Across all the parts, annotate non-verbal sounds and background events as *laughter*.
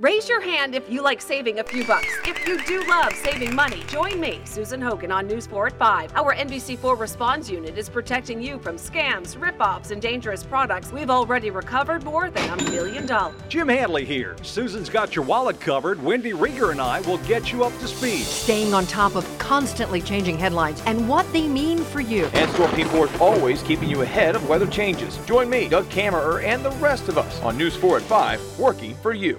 Raise your hand if you like saving a few bucks. If you do love saving money, join me, Susan Hogan, on News 4 at 5. Our NBC4 response unit is protecting you from scams, ripoffs, and dangerous products. We've already recovered more than a million dollars. Jim Handly here. Susan's got your wallet covered. Wendy Rieger and I will get you up to speed. Staying on top of constantly changing headlines and what they mean for you. And Store People is always keeping you ahead of weather changes. Join me, Doug Kammerer, and the rest of us on News 4 at 5, working for you.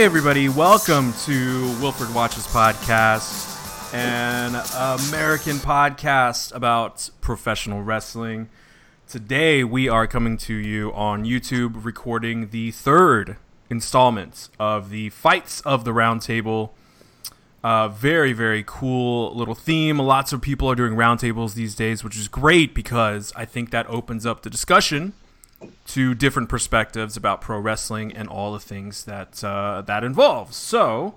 Hey, everybody, welcome to Wilfred Watches Podcast, an American podcast about professional wrestling. Today, we are coming to you on YouTube, recording the third installment of the Fights of the Roundtable. Uh, very, very cool little theme. Lots of people are doing roundtables these days, which is great because I think that opens up the discussion to different perspectives about pro wrestling and all the things that uh, that involves. So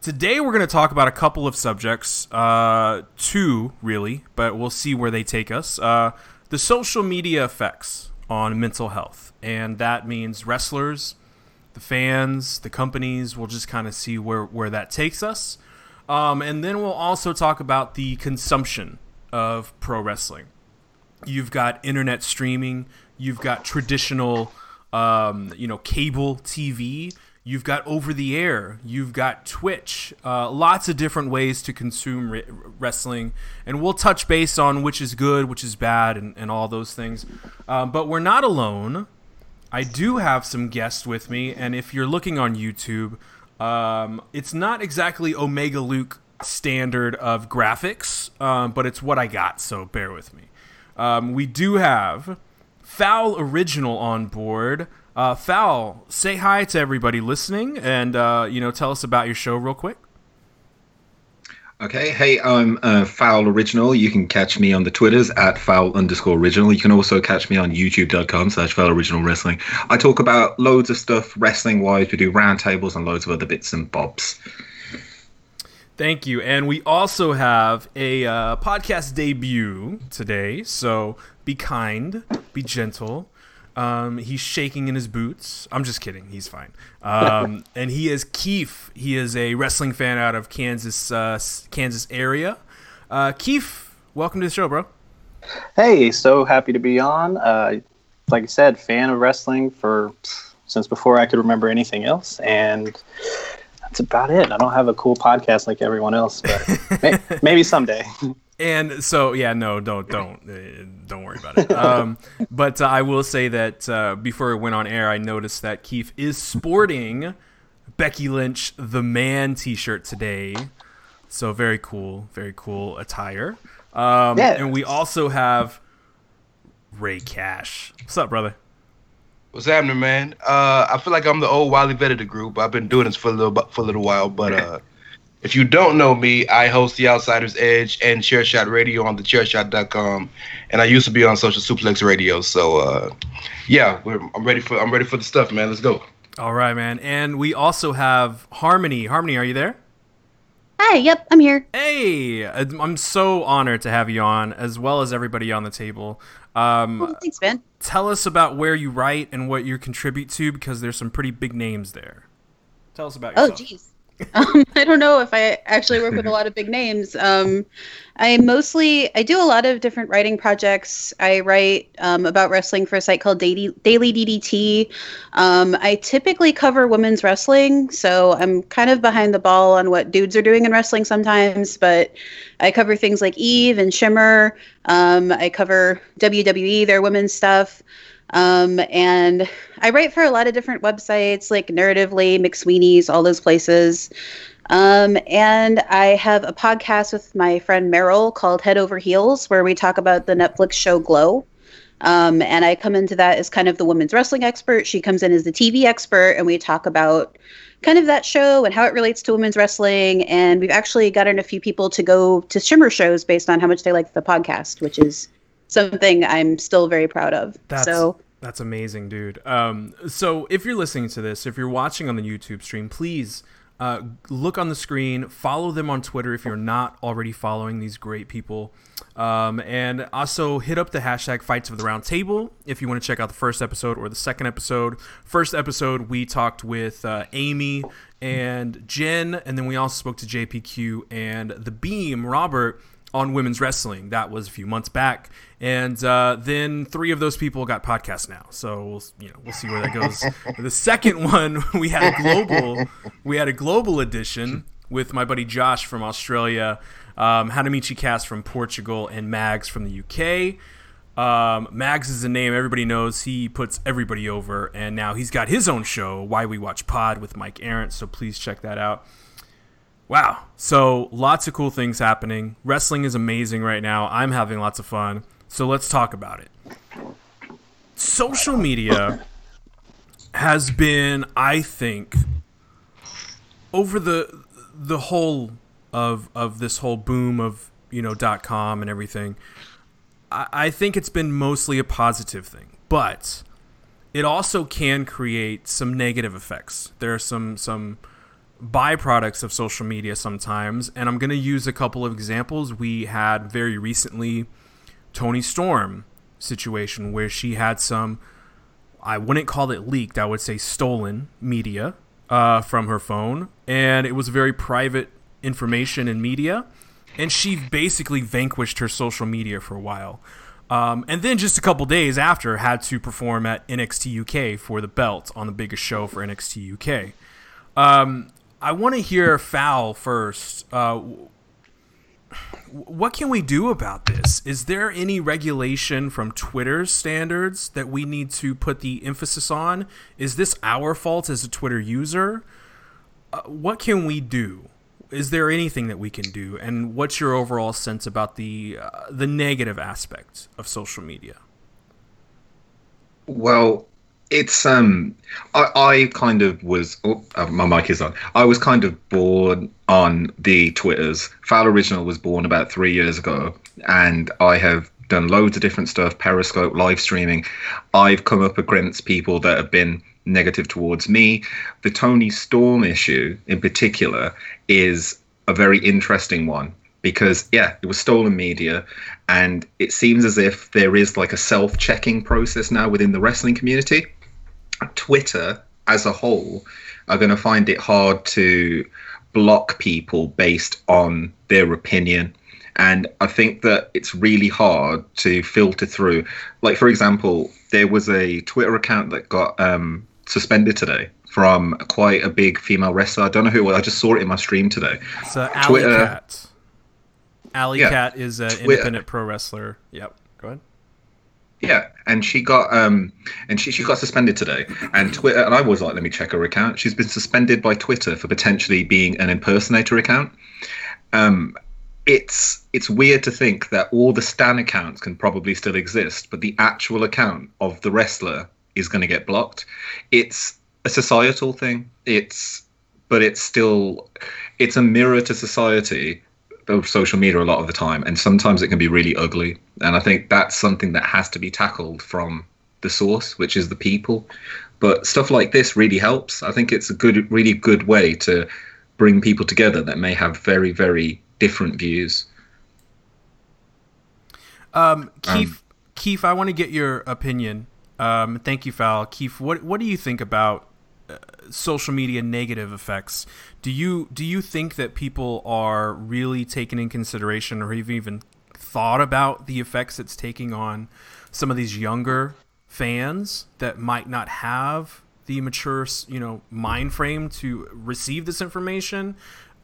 today we're going to talk about a couple of subjects, uh, two really, but we'll see where they take us. Uh, the social media effects on mental health, and that means wrestlers, the fans, the companies. We'll just kind of see where where that takes us, um, and then we'll also talk about the consumption of pro wrestling. You've got internet streaming You've got traditional, um, you know, cable TV. You've got over the air. You've got Twitch. Uh, lots of different ways to consume re- wrestling. And we'll touch base on which is good, which is bad, and, and all those things. Um, but we're not alone. I do have some guests with me. And if you're looking on YouTube, um, it's not exactly Omega Luke standard of graphics, um, but it's what I got. So bear with me. Um, we do have Fowl Original on board. Uh, Fowl, say hi to everybody listening, and uh, you know, tell us about your show real quick. Okay, hey, I'm uh, Fowl Original. You can catch me on the Twitters at Fowl underscore Original. You can also catch me on YouTube.com slash Fowl Original Wrestling. I talk about loads of stuff wrestling wise. We do roundtables and loads of other bits and bobs. Thank you. And we also have a uh, podcast debut today. So be kind, be gentle. Um, he's shaking in his boots. I'm just kidding. He's fine. Um, *laughs* and he is Keith. He is a wrestling fan out of Kansas, uh, Kansas area. Uh, Keith, welcome to the show, bro. Hey, so happy to be on. Uh, like I said, fan of wrestling for since before I could remember anything else, and that's about it. I don't have a cool podcast like everyone else, but *laughs* may- maybe someday. *laughs* And so, yeah, no, don't, don't, uh, don't worry about it. Um, *laughs* but uh, I will say that uh, before it went on air, I noticed that Keith is sporting Becky Lynch the Man T-shirt today. So very cool, very cool attire. Um, yeah. And we also have Ray Cash. What's up, brother? What's happening, man? Uh, I feel like I'm the old Wally Vet of the group. I've been doing this for a little for a little while, but uh, if you don't know me, I host the Outsiders Edge and Chairshot Radio on the Chairshot.com, and I used to be on Social Suplex Radio. So, uh, yeah, I'm ready for I'm ready for the stuff, man. Let's go. All right, man. And we also have Harmony. Harmony, are you there? Hi. Yep, I'm here. Hey, I'm so honored to have you on, as well as everybody on the table. Um, well, thanks, Ben. Tell us about where you write and what you contribute to, because there's some pretty big names there. Tell us about oh, yourself. Oh, geez. Um, *laughs* I don't know if I actually work with a *laughs* lot of big names. Um, I mostly I do a lot of different writing projects. I write um, about wrestling for a site called Daily, Daily DDT. Um, I typically cover women's wrestling, so I'm kind of behind the ball on what dudes are doing in wrestling sometimes. But I cover things like Eve and Shimmer. Um, I cover WWE, their women's stuff. Um, and I write for a lot of different websites like Narratively, McSweeney's, all those places. Um, and I have a podcast with my friend Meryl called Head Over Heels, where we talk about the Netflix show Glow. Um, and I come into that as kind of the women's wrestling expert. She comes in as the TV expert, and we talk about kind of that show and how it relates to women's wrestling. And we've actually gotten a few people to go to Shimmer shows based on how much they like the podcast, which is something I'm still very proud of. That's, so that's amazing, dude. Um, so if you're listening to this, if you're watching on the YouTube stream, please uh, look on the screen, follow them on Twitter if you're not already following these great people. Um, and also hit up the hashtag Fights of the Round Table if you want to check out the first episode or the second episode. First episode, we talked with uh, Amy and Jen, and then we also spoke to JPQ and the Beam, Robert, on women's wrestling. That was a few months back, and uh, then three of those people got podcasts now. So we'll, you know we'll see where that goes. *laughs* the second one *laughs* we had a global we had a global edition with my buddy Josh from Australia, um, Hanamichi Cast from Portugal, and Mags from the UK. Um, Mags is a name everybody knows. He puts everybody over, and now he's got his own show, Why We Watch Pod, with Mike Arendt. So please check that out. Wow. So lots of cool things happening. Wrestling is amazing right now. I'm having lots of fun. So let's talk about it. Social media has been, I think, over the the whole of of this whole boom of you know dot com and everything. I, I think it's been mostly a positive thing, but it also can create some negative effects. There are some some byproducts of social media sometimes, and I'm going to use a couple of examples. We had very recently Toni Storm situation where she had some I wouldn't call it leaked, I would say stolen media uh, from her phone, and it was very private information and media, and she basically vanquished her social media for a while. Um, and then just a couple days after, had to perform at NXT UK for the belt on the biggest show for NXT UK. Um, I want to hear Fowl first. Uh, what can we do about this? Is there any regulation from Twitter's standards that we need to put the emphasis on? Is this our fault as a Twitter user? Uh, what can we do? Is there anything that we can do? And what's your overall sense about the uh, the negative aspects of social media? Well, it's um I, I kind of was oh, uh, my mic is on. I was kind of born on the twitters. Fowl original was born about three years ago and i have done loads of different stuff periscope live streaming. I've come up against people that have been negative towards me. The toni storm issue in particular is a very interesting one because yeah it was stolen media and it seems as if there is like a self-checking process now within the wrestling community Twitter as a whole are going to find it hard to block people based on their opinion. And I think that it's really hard to filter through. Like, for example, there was a Twitter account that got um, suspended today from quite a big female wrestler. I don't know who it was. I just saw it in my stream today. It's uh, Alley Twitter. Cat. Alley yeah. Cat is an independent pro wrestler. Yep. Go ahead. Yeah, and she got um and she, she got suspended today. And Twitter and I was like, let me check her account. She's been suspended by Twitter for potentially being an impersonator account. Um it's it's weird to think that all the Stan accounts can probably still exist, but the actual account of the wrestler is going to get blocked. It's a societal thing. It's but it's still it's a mirror to society of social media a lot of the time, and sometimes it can be really ugly. And I think that's something that has to be tackled from the source, which is the people. But stuff like this really helps. I think it's a good, really good way to bring people together that may have very, very different views. Um, Keith, um, Keith, I want to get your opinion. Um, thank you, Fowl. Keith, what what do you think about social media negative effects. Do you do you think that people are really taking in consideration or have even thought about the effects it's taking on some of these younger fans that might not have the mature, you know, mind frame to receive this information?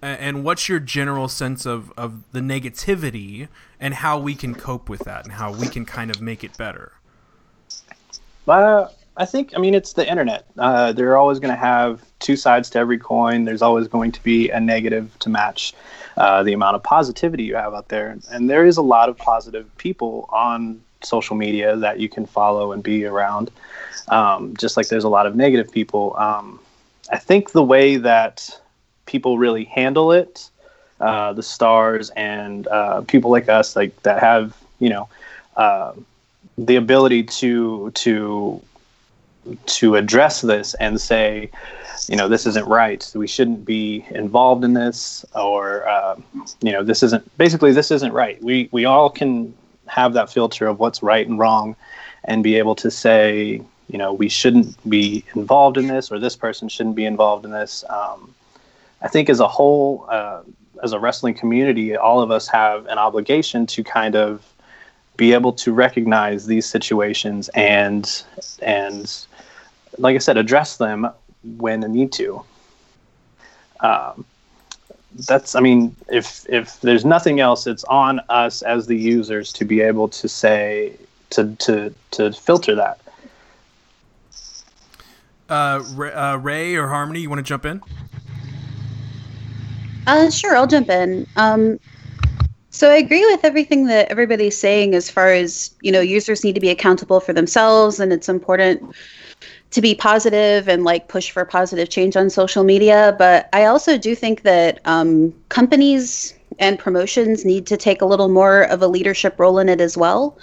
And what's your general sense of, of the negativity and how we can cope with that and how we can kind of make it better? Uh, I think, I mean, it's the internet. Uh, they're always going to have two sides to every coin. There's always going to be a negative to match uh, the amount of positivity you have out there. And there is a lot of positive people on social media that you can follow and be around. Um, just like there's a lot of negative people. Um, I think the way that people really handle it, uh, the stars and uh, people like us, like that have you know uh, the ability to to to address this and say, you know, this isn't right. We shouldn't be involved in this, or uh, you know, this isn't. Basically, this isn't right. We we all can have that filter of what's right and wrong, and be able to say, you know, we shouldn't be involved in this, or this person shouldn't be involved in this. Um, I think as a whole, uh, as a wrestling community, all of us have an obligation to kind of be able to recognize these situations and and like I said, address them when they need to. Um, that's, I mean, if if there's nothing else, it's on us as the users to be able to say to to to filter that. Uh, Ray, uh, Ray or Harmony, you want to jump in? Uh, sure, I'll jump in. Um, so I agree with everything that everybody's saying as far as, you know, users need to be accountable for themselves and it's important to be positive and like push for positive change on social media. But I also do think that um, companies and promotions need to take a little more of a leadership role in it as well.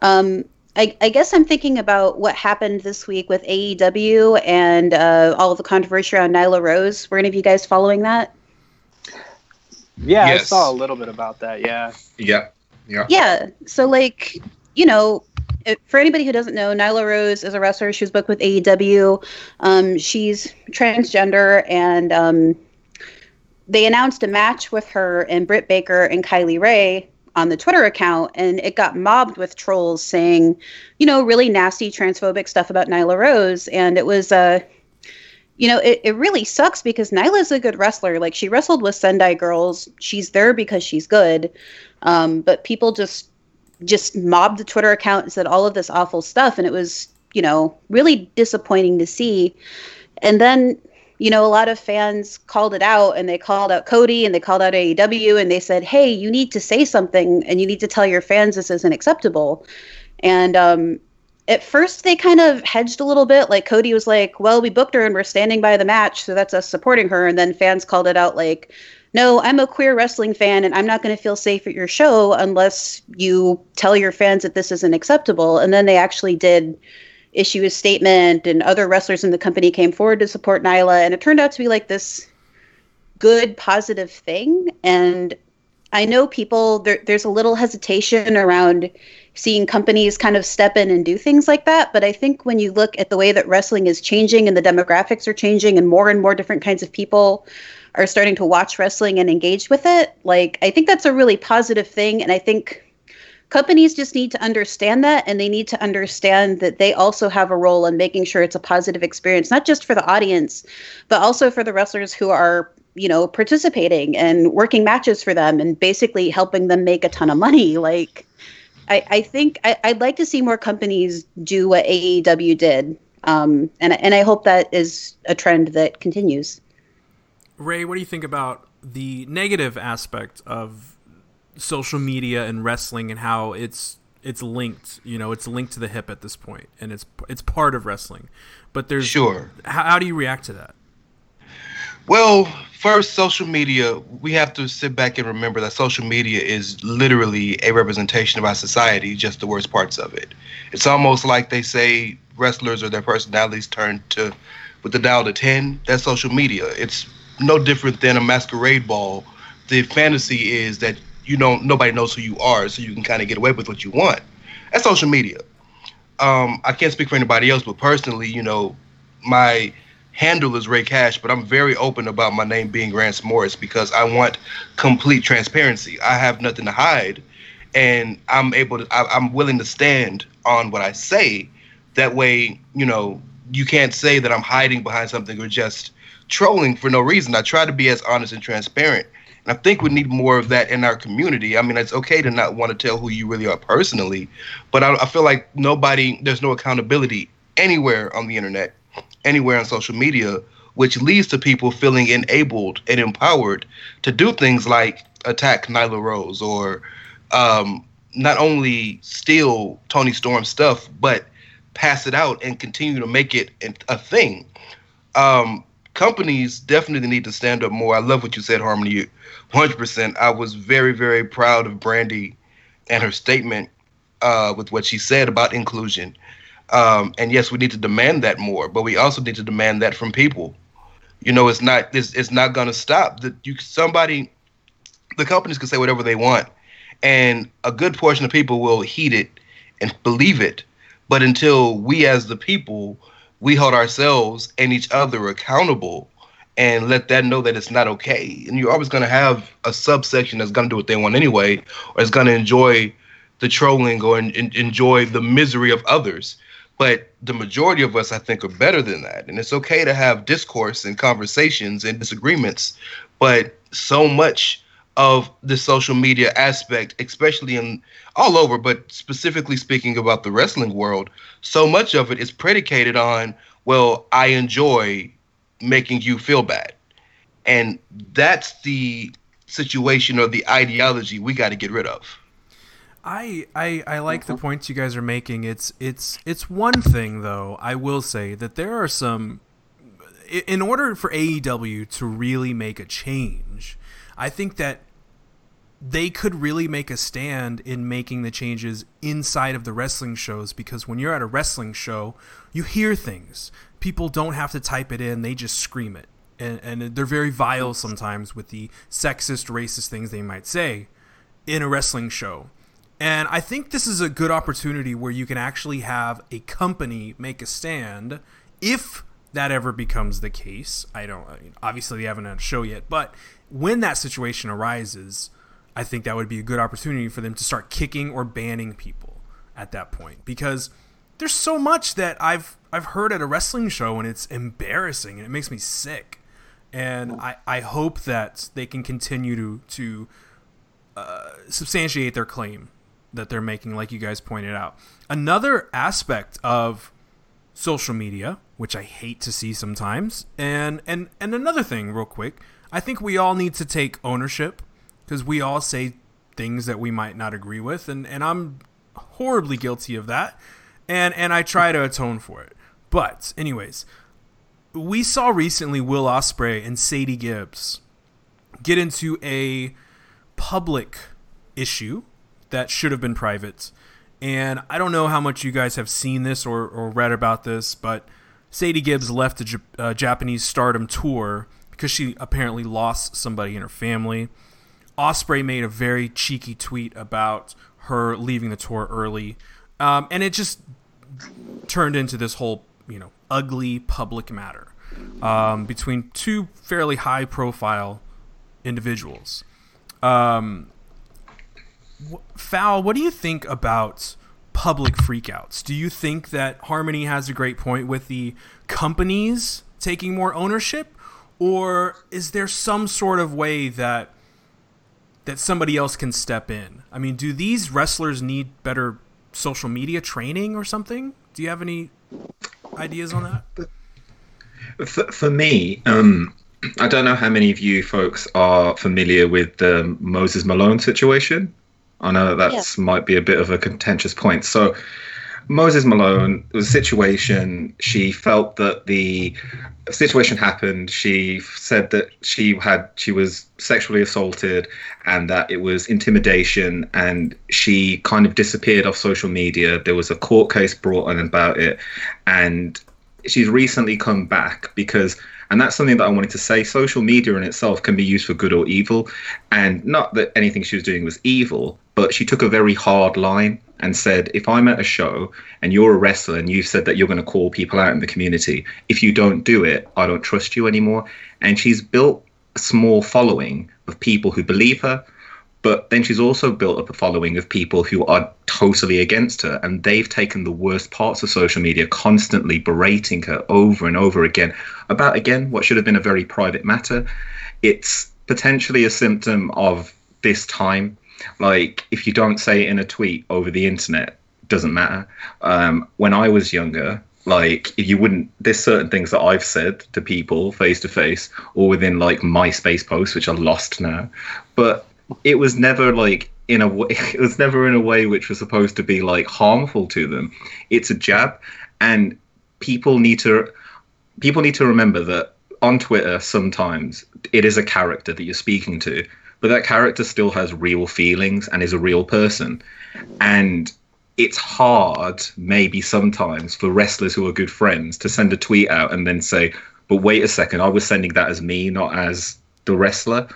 Um, I, I, guess I'm thinking about what happened this week with AEW and uh, all of the controversy around Nyla Rose. Were any of you guys following that? Yeah, yes. I saw a little bit about that. Yeah. Yeah. Yeah. Yeah. So, like, you know, for anybody who doesn't know, Nyla Rose is a wrestler. She was booked with AEW. Um, she's transgender, and um, they announced a match with her and Britt Baker and Kylie Rae on the Twitter account, and it got mobbed with trolls saying, you know, really nasty transphobic stuff about Nyla Rose. And it was, uh, you know, it, it really sucks because Nyla's a good wrestler. Like, she wrestled with Sendai girls. She's there because she's good. Um, but people just just mobbed the Twitter account and said all of this awful stuff. And it was, you know, really disappointing to see. And then, you know, a lot of fans called it out and they called out Cody and they called out AEW and they said, hey, you need to say something and you need to tell your fans this isn't acceptable. And um, at first they kind of hedged a little bit. Like Cody was like, well, we booked her and we're standing by the match. So that's us supporting her. And then fans called it out like, no, I'm a queer wrestling fan and I'm not going to feel safe at your show unless you tell your fans that this isn't acceptable. And then they actually did issue a statement, and other wrestlers in the company came forward to support Nyla. And it turned out to be like this good, positive thing. And I know people, there, there's a little hesitation around seeing companies kind of step in and do things like that. But I think when you look at the way that wrestling is changing and the demographics are changing, and more and more different kinds of people are starting to watch wrestling and engage with it, like I think that's a really positive thing. And I think companies just need to understand that and they need to understand that they also have a role in making sure it's a positive experience, not just for the audience, but also for the wrestlers who are you know participating and working matches for them and basically helping them make a ton of money. Like i, I think I, would like to see more companies do what aew did. Um, and, and i hope that is a trend that continues Ray, what do you think about the negative aspect of social media and wrestling and how it's it's linked? You know, it's linked to the hip at this point, and it's it's part of wrestling. But there's sure. How, how do you react to that? Well, first, social media, we have to sit back and remember that social media is literally a representation of our society, just the worst parts of it. It's almost like they say wrestlers or their personalities turn to with the dial to 10. That's social media. It's no different than a masquerade ball. The fantasy is that you don't nobody knows who you are, so you can kind of get away with what you want. That's social media. Um, I can't speak for anybody else, but personally, you know, my handle is Ray Cash, but I'm very open about my name being Rance Morris because I want complete transparency. I have nothing to hide, and I'm able to. I, I'm willing to stand on what I say. That way, you know, you can't say that I'm hiding behind something or just trolling for no reason. I try to be as honest and transparent. And I think we need more of that in our community. I mean, it's okay to not want to tell who you really are personally, but I, I feel like nobody, there's no accountability anywhere on the internet, anywhere on social media, which leads to people feeling enabled and empowered to do things like attack Nyla Rose or, um, not only steal Toni Storm stuff, but pass it out and continue to make it a thing. Um, companies definitely need to stand up more. I love what you said, Harmony. You 100%. I was very, very proud of Brandi and her statement uh, with what she said about inclusion. Um, and yes, we need to demand that more, but we also need to demand that from people. You know, it's not it's, it's not going to stop. That you somebody, the companies can say whatever they want, and a good portion of people will heed it and believe it. But until we, as the people, we hold ourselves and each other accountable and let that know that it's not okay. And you're always going to have a subsection that's going to do what they want anyway, or is going to enjoy the trolling or enjoy the misery of others. But the majority of us, I think, are better than that. And it's okay to have discourse and conversations and disagreements. But so much of the social media aspect, especially in all over, but specifically speaking about the wrestling world, so much of it is predicated on, well, I enjoy making you feel bad. And that's the situation or the ideology we got to get rid of. I, I I like the points you guys are making. It's it's it's one thing though. I will say that there are some in order for AEW to really make a change, I think that they could really make a stand in making the changes inside of the wrestling shows because when you're at a wrestling show, you hear things. People don't have to type it in, they just scream it. And, and they're very vile sometimes with the sexist, racist things they might say in a wrestling show. And I think this is a good opportunity where you can actually have a company make a stand if that ever becomes the case. I don't, obviously, they haven't had a show yet, but when that situation arises, I think that would be a good opportunity for them to start kicking or banning people at that point because there's so much that I've I've heard at a wrestling show and it's embarrassing and it makes me sick. And I, I hope that they can continue to to uh, substantiate their claim that they're making, like you guys pointed out. Another aspect of social media, which I hate to see sometimes, and and and another thing, real quick, I think we all need to take ownership because we all say things that we might not agree with, and, and I'm horribly guilty of that, and and I try to atone for it. But anyways, we saw recently Will Ospreay and Sadie Gibbs get into a public issue that should have been private. And I don't know how much you guys have seen this or, or read about this, but Sadie Gibbs left a J- uh, Japanese stardom tour because she apparently lost somebody in her family. Ospreay made a very cheeky tweet about her leaving the tour early, um, and it just turned into this whole you know ugly public matter um, between two fairly high profile individuals. Um, what do you think about public freakouts? Do you think that Harmony has a great point with the companies taking more ownership, or is there some sort of way that that somebody else can step in. I mean, do these wrestlers need better social media training or something? Do you have any ideas on that? For, for me, um, I don't know how many of you folks are familiar with the Moses Malone situation. I know that that yeah. might be a bit of a contentious point. So, Moses Malone was a situation. She felt that the situation happened. She said that she had she was sexually assaulted and that it was intimidation. And she kind of disappeared off social media. There was a court case brought in about it, and she's recently come back because and that's something that I wanted to say. Social media in itself can be used for good or evil. And not that anything she was doing was evil, but she took a very hard line and said, if I'm at a show and you're a wrestler and you've said that you're going to call people out in the community, if you don't do it, I don't trust you anymore. And she's built a small following of people who believe her, but then she's also built up a following of people who are totally against her. And they've taken the worst parts of social media, constantly berating her over and over again about, again, what should have been a very private matter. It's potentially a symptom of this time. Like, if you don't say it in a tweet over the internet, doesn't matter. Um, when I was younger, like you wouldn't there's certain things that i've said to people face to face or within like myspace posts which are lost now but it was never like in a way. *laughs* It was never in a way which was supposed to be like harmful to them. It's a jab, and people need to people need to remember that on Twitter sometimes it is a character that you're speaking to, but that character still has real feelings and is a real person, and it's hard maybe sometimes for wrestlers who are good friends to send a tweet out and then say, "But wait a second, I was sending that as me, not as the wrestler."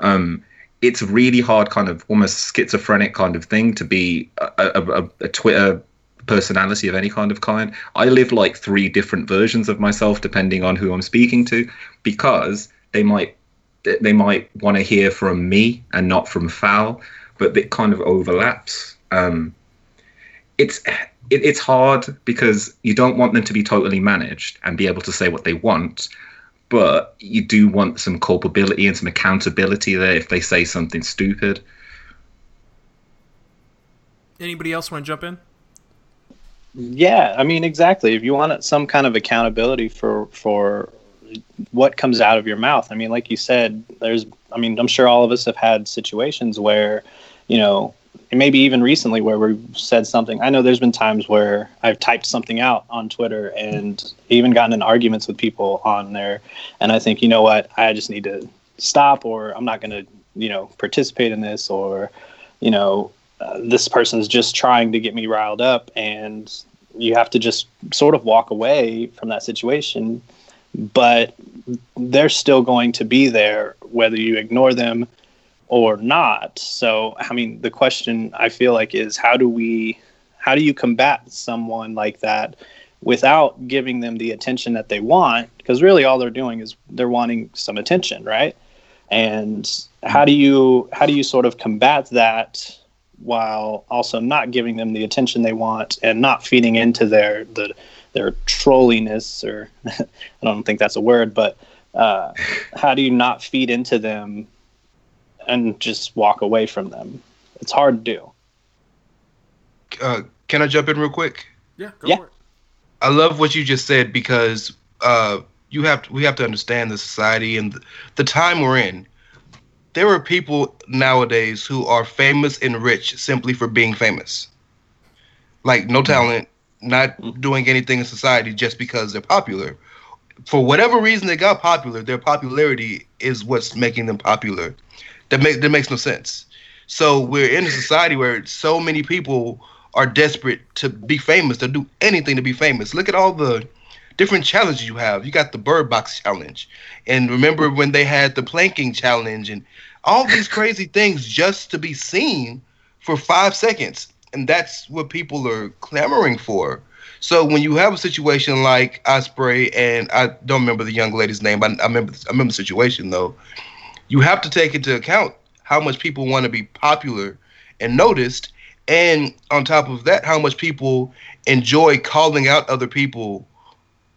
Um, it's really hard, kind of almost schizophrenic kind of thing to be a, a, a Twitter personality of any kind of kind. I live like three different versions of myself depending on who I'm speaking to because they might they might want to hear from me and not from Fowl, but it kind of overlaps. Um, it's it, it's hard because you don't want them to be totally managed and be able to say what they want, but you do want some culpability and some accountability there if they say something stupid. Anybody else want to jump in? Yeah, I mean exactly. If you want some kind of accountability for for what comes out of your mouth, I mean, like you said, there's. I mean, I'm sure all of us have had situations where, you know, maybe even recently where we've said something. I know there's been times where I've typed something out on Twitter and even gotten in arguments with people on there, and I think, you know what, I just need to stop, or I'm not going to, you know, participate in this, or, you know, uh, this person's just trying to get me riled up and you have to just sort of walk away from that situation but they're still going to be there whether you ignore them or not. So i mean the question i feel like is how do we how do you combat someone like that without giving them the attention that they want? Because really all they're doing is they're wanting some attention right? And how do you how do you sort of combat that while also not giving them the attention they want and not feeding into their the their trolliness or *laughs* I don't think that's a word, but uh, how do you not feed into them and just walk away from them? It's hard to do. Uh, can I jump in real quick? Yeah, yeah. I love what you just said because uh, you have to, we have to understand the society and the, the time we're in there are people nowadays who are famous and rich simply for being famous. Like no talent, not mm-hmm. doing anything in society just because they're popular. For whatever reason they got popular, their popularity is what's making them popular. That make that makes no sense. So we're in a society where so many people are desperate to be famous, to do anything to be famous. Look at all the different challenges you have. You got the bird box challenge. And remember when they had the planking challenge and all these crazy things just to be seen for five seconds. And that's what people are clamoring for. So when you have a situation like Ospreay and I don't remember the young lady's name, I, I remember I remember the situation though. You have to take into account how much people want to be popular and noticed, and on top of that, how much people enjoy calling out other people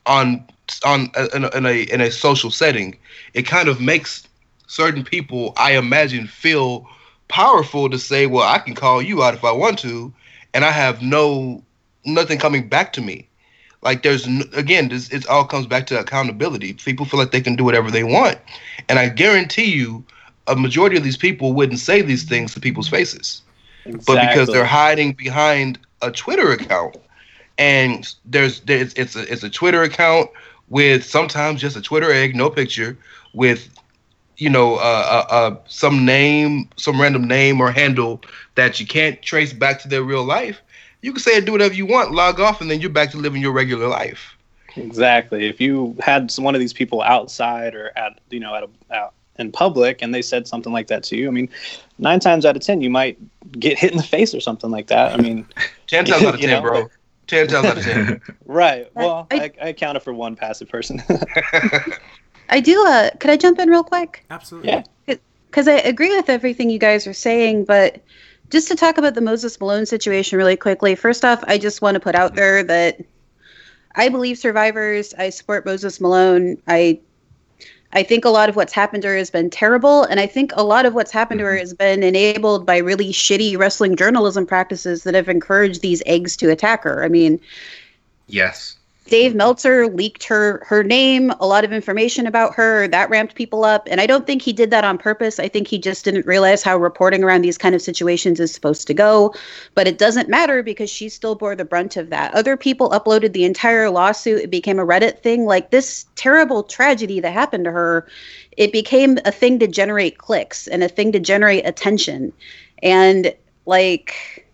on on in a, in a, in a social setting. It kind of makes certain people, I imagine, feel powerful to say, well, I can call you out if I want to, and I have no nothing coming back to me. Like there's again, this it all comes back to accountability. People feel like they can do whatever they want, and I guarantee you, a majority of these people wouldn't say these things to people's faces, exactly. but because they're hiding behind a Twitter account, and there's there's it's a it's a Twitter account with sometimes just a Twitter egg, no picture, with you know, uh, uh, uh, some name, some random name or handle that you can't trace back to their real life, you can say and do whatever you want, log off, and then you're back to living your regular life. Exactly. If you had one of these people outside or at you know at a out in public and they said something like that to you, I mean, nine times out of ten you might get hit in the face or something like that. I mean, *laughs* ten times out of *laughs* ten, know, bro. Ten times out of ten. *laughs* right. Well, I, I, I accounted for one passive person. I do. Uh, could I jump in real quick? Absolutely. Yeah. Because I agree with everything you guys are saying, but just to talk about the Moses Malone situation really quickly. First off, I just want to put out there that I believe survivors. I support Moses Malone. I I think a lot of what's happened to her has been terrible, and I think a lot of what's happened to her has been enabled by really shitty wrestling journalism practices that have encouraged these eggs to attack her. I mean, yes, Dave Meltzer leaked her her name, a lot of information about her. That ramped people up, and I don't think he did that on purpose. I think he just didn't realize how reporting around these kind of situations is supposed to go. But it doesn't matter because she still bore the brunt of that. Other people uploaded the entire lawsuit. It became a Reddit thing. Like this terrible tragedy that happened to her, it became a thing to generate clicks and a thing to generate attention. And like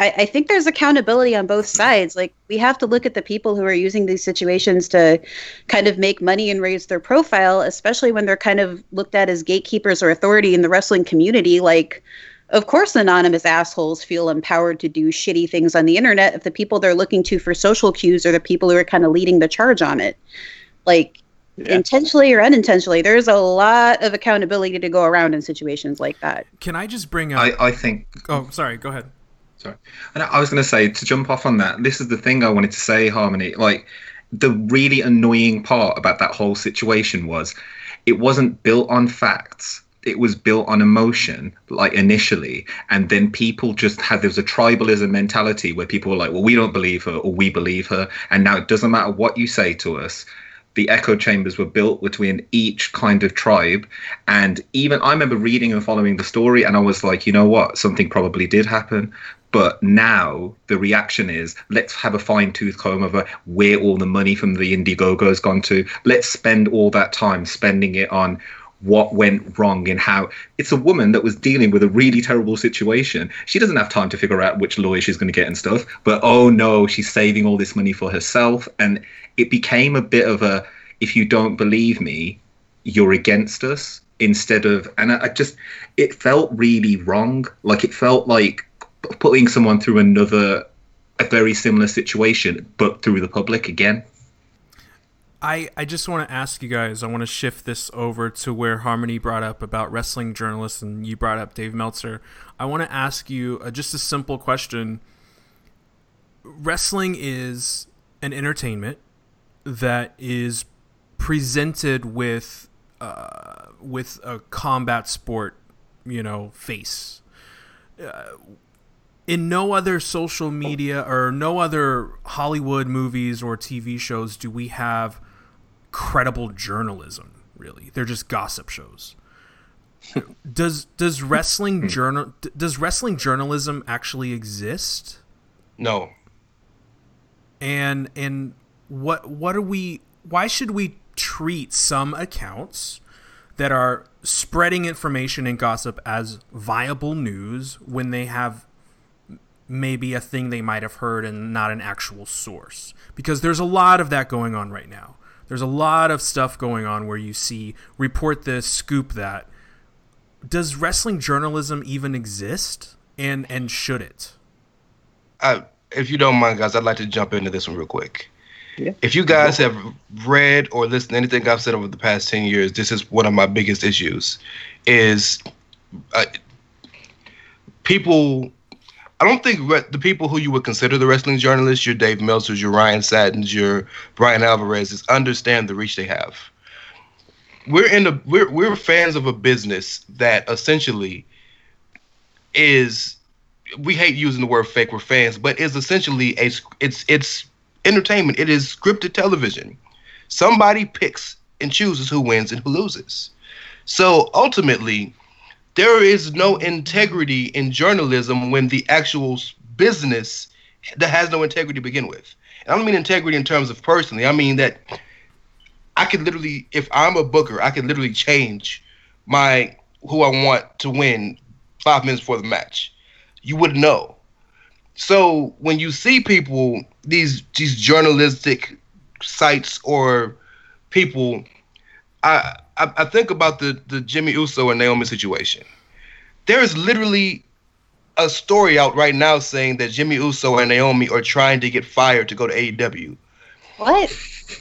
I, I think there's accountability on both sides. Like we have to look at the people who are using these situations to kind of make money and raise their profile, especially when they're kind of looked at as gatekeepers or authority in the wrestling community. Like, of course, anonymous assholes feel empowered to do shitty things on the internet if the people they're looking to for social cues are the people who are kind of leading the charge on it. Like, yeah. intentionally or unintentionally, there's a lot of accountability to go around in situations like that. Can I just bring up? I, I think. Oh, sorry. Go ahead. Sorry. And I was going to say to jump off on that. This is the thing I wanted to say, Harmony. Like the really annoying part about that whole situation was it wasn't built on facts. It was built on emotion, like initially, and then people just had there was a tribalism mentality where people were like, "Well, we don't believe her, or we believe her," and now it doesn't matter what you say to us the echo chambers were built between each kind of tribe. And even I remember reading and following the story, and I was like, you know what? Something probably did happen. But now the reaction is let's have a fine tooth comb over where all the money from the Indiegogo has gone to. Let's spend all that time spending it on what went wrong and how it's a woman that was dealing with a really terrible situation. She doesn't have time to figure out which lawyer she's going to get and stuff. But oh no, she's saving all this money for herself. And it became a bit of a if you don't believe me, you're against us instead of and I, I just it felt really wrong. Like it felt like putting someone through another a very similar situation, but through the public again. I, I just want to ask you guys, I want to shift this over to where Harmony brought up about wrestling journalists and you brought up Dave Meltzer. I want to ask you uh, just a simple question. Wrestling is an entertainment that is presented with uh, with a combat sport, you know, face. Uh, in no other social media or no other Hollywood movies or TV shows do we have credible journalism. Really, they're just gossip shows. does does hmm. wrestling hmm. journal does wrestling journalism actually exist? No. And and what what are we? Why should we treat some accounts that are spreading information and gossip as viable news when they have maybe a thing they might have heard and not an actual source. Because there's a lot of that going on right now. There's a lot of stuff going on where you see report this, scoop that. Does wrestling journalism even exist? And and should it? Uh, if you don't mind, guys, I'd like to jump into this one real quick. Yeah. If you guys have read or listened to anything I've said over the past ten years, this is one of my biggest issues. Is uh, people I don't think re- the people who you would consider the wrestling journalists, your Dave Meltzers, your Ryan Satin's, your Bryan Alvarez's, understand the reach they have. We're in a we're we're fans of a business that essentially is we hate using the word fake. We're fans, but is essentially a it's it's entertainment. It is scripted television. Somebody picks and chooses who wins and who loses. So ultimately, there is no integrity in journalism when the actual business that has no integrity to begin with. And I don't mean integrity in terms of personally. I mean that I could literally, if I'm a booker, I could literally change my who I want to win five minutes before the match. You wouldn't know. So when you see people, these these journalistic sites or people, I I, I think about the the Jimmy Uso and Naomi situation. There is literally a story out right now saying that Jimmy Uso and Naomi are trying to get fired to go to AEW. What?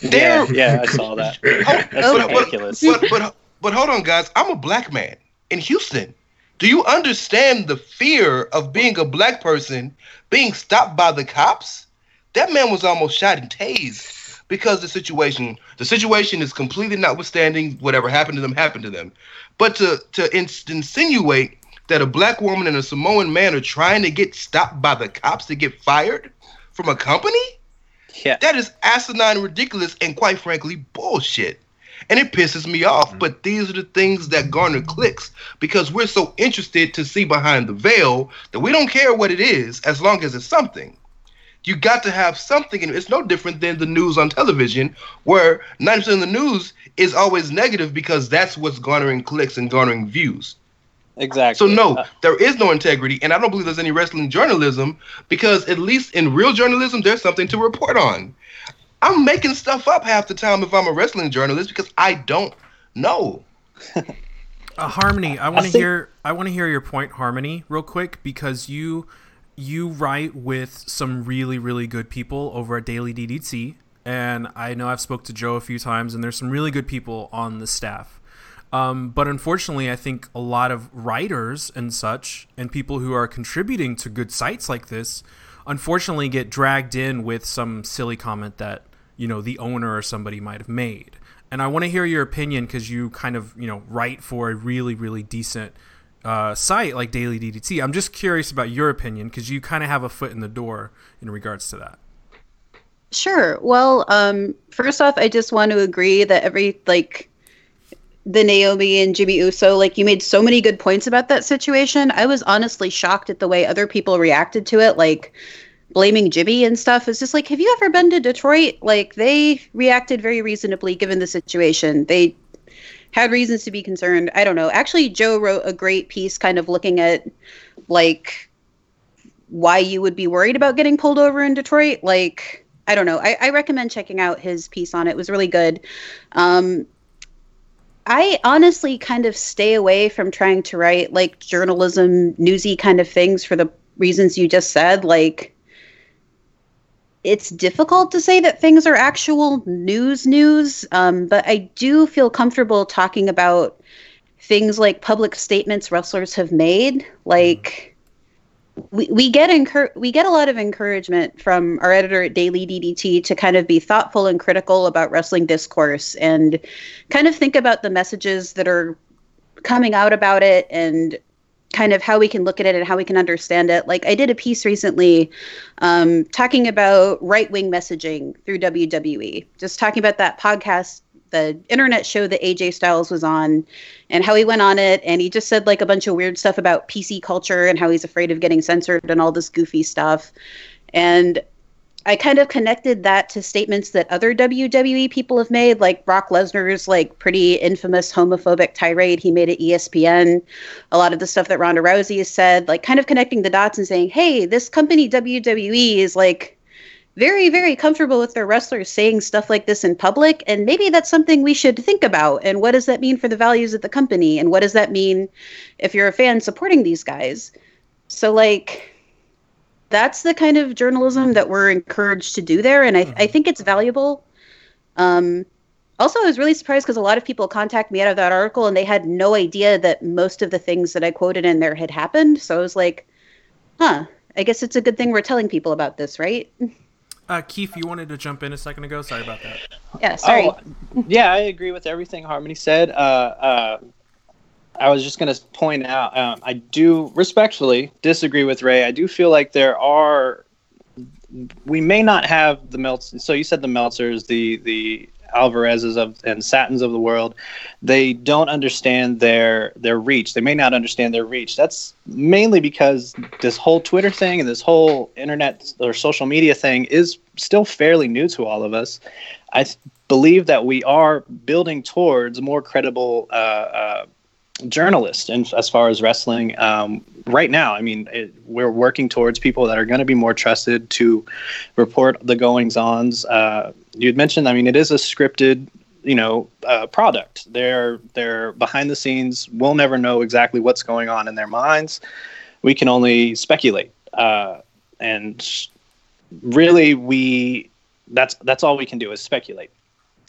Yeah, yeah, I saw that. *laughs* That's but, ridiculous. But, but, but, but hold on, guys. I'm a black man in Houston. Do you understand the fear of being a black person being stopped by the cops? That man was almost shot and tased because the situation the situation is completely notwithstanding whatever happened to them happened to them but to to ins- insinuate that a black woman and a samoan man are trying to get stopped by the cops to get fired from a company Yeah. That is asinine, ridiculous, and quite frankly, bullshit. And it pisses me off. Mm-hmm. But these are the things that garner clicks because we're so interested to see behind the veil that we don't care what it is as long as it's something. You got to have something, and it's no different than the news on television, where 90% of the news is always negative because that's what's garnering clicks and garnering views. Exactly. So no, Uh, there is no integrity, and I don't believe there's any wrestling journalism because at least in real journalism, there's something to report on. I'm making stuff up half the time if I'm a wrestling journalist because I don't know. *laughs* Uh, Harmony, I want to hear I want to hear your point, Harmony, real quick because you you write with some really really good people over at Daily DDT, and I know I've spoke to Joe a few times, and there's some really good people on the staff. Um, but unfortunately, I think a lot of writers and such, and people who are contributing to good sites like this, unfortunately get dragged in with some silly comment that you know the owner or somebody might have made. And I want to hear your opinion because you kind of you know write for a really really decent uh, site like Daily DDT. I'm just curious about your opinion because you kind of have a foot in the door in regards to that. Sure. Well, um, first off, I just want to agree that every like the Naomi and Jimmy Uso, like you made so many good points about that situation. I was honestly shocked at the way other people reacted to it, like blaming Jimmy and stuff. It's just like, have you ever been to Detroit? Like they reacted very reasonably given the situation. They had reasons to be concerned. I don't know. Actually, Joe wrote a great piece kind of looking at like why you would be worried about getting pulled over in Detroit. Like, I don't know. I, I recommend checking out his piece on it. It was really good. Um, I honestly kind of stay away from trying to write like journalism, newsy kind of things for the reasons you just said. Like, it's difficult to say that things are actual news news, um, but I do feel comfortable talking about things like public statements wrestlers have made. Like, we, we get encour- we get a lot of encouragement from our editor at Daily DDT to kind of be thoughtful and critical about wrestling discourse and kind of think about the messages that are coming out about it and kind of how we can look at it and how we can understand it. Like I did a piece recently um, talking about right wing messaging through WWE, just talking about that podcast, the internet show that AJ Styles was on, and how he went on it. And he just said like a bunch of weird stuff about PC culture and how he's afraid of getting censored and all this goofy stuff. And I kind of connected that to statements that other WWE people have made, like Brock Lesnar's like pretty infamous homophobic tirade he made at ESPN, a lot of the stuff that Ronda Rousey has said, like kind of connecting the dots and saying, hey, this company WWE is like very, very comfortable with their wrestlers saying stuff like this in public, and maybe that's something we should think about. And what does that mean for the values of the company? And what does that mean if you're a fan supporting these guys? So like that's the kind of journalism that we're encouraged to do there and i, I think it's valuable um, also i was really surprised because a lot of people contact me out of that article and they had no idea that most of the things that i quoted in there had happened so i was like huh i guess it's a good thing we're telling people about this right Uh, Keif, you wanted to jump in a second ago. Sorry about that. yeah sorry Oh, yeah, I agree with everything Harmony said. Uh, uh, I was just going to point out, um, I do respectfully disagree with Rey. I do feel like there are, we may not have the melts. So you said the Meltzers, the the Alvarez's of and Satins of the world, they don't understand their their reach. They may not understand their reach. That's mainly because this whole Twitter thing and this whole internet or social media thing is still fairly new to all of us. I th- believe that we are building towards more credible uh, uh, journalists and as far as wrestling um, right now i mean it, we're working towards people that are going to be more trusted to report the goings ons uh, you'd mentioned i mean it is a scripted you know uh, product. They're they're behind the scenes. We'll never know exactly what's going on in their minds. We can only speculate. Uh, and really we that's that's all we can do is speculate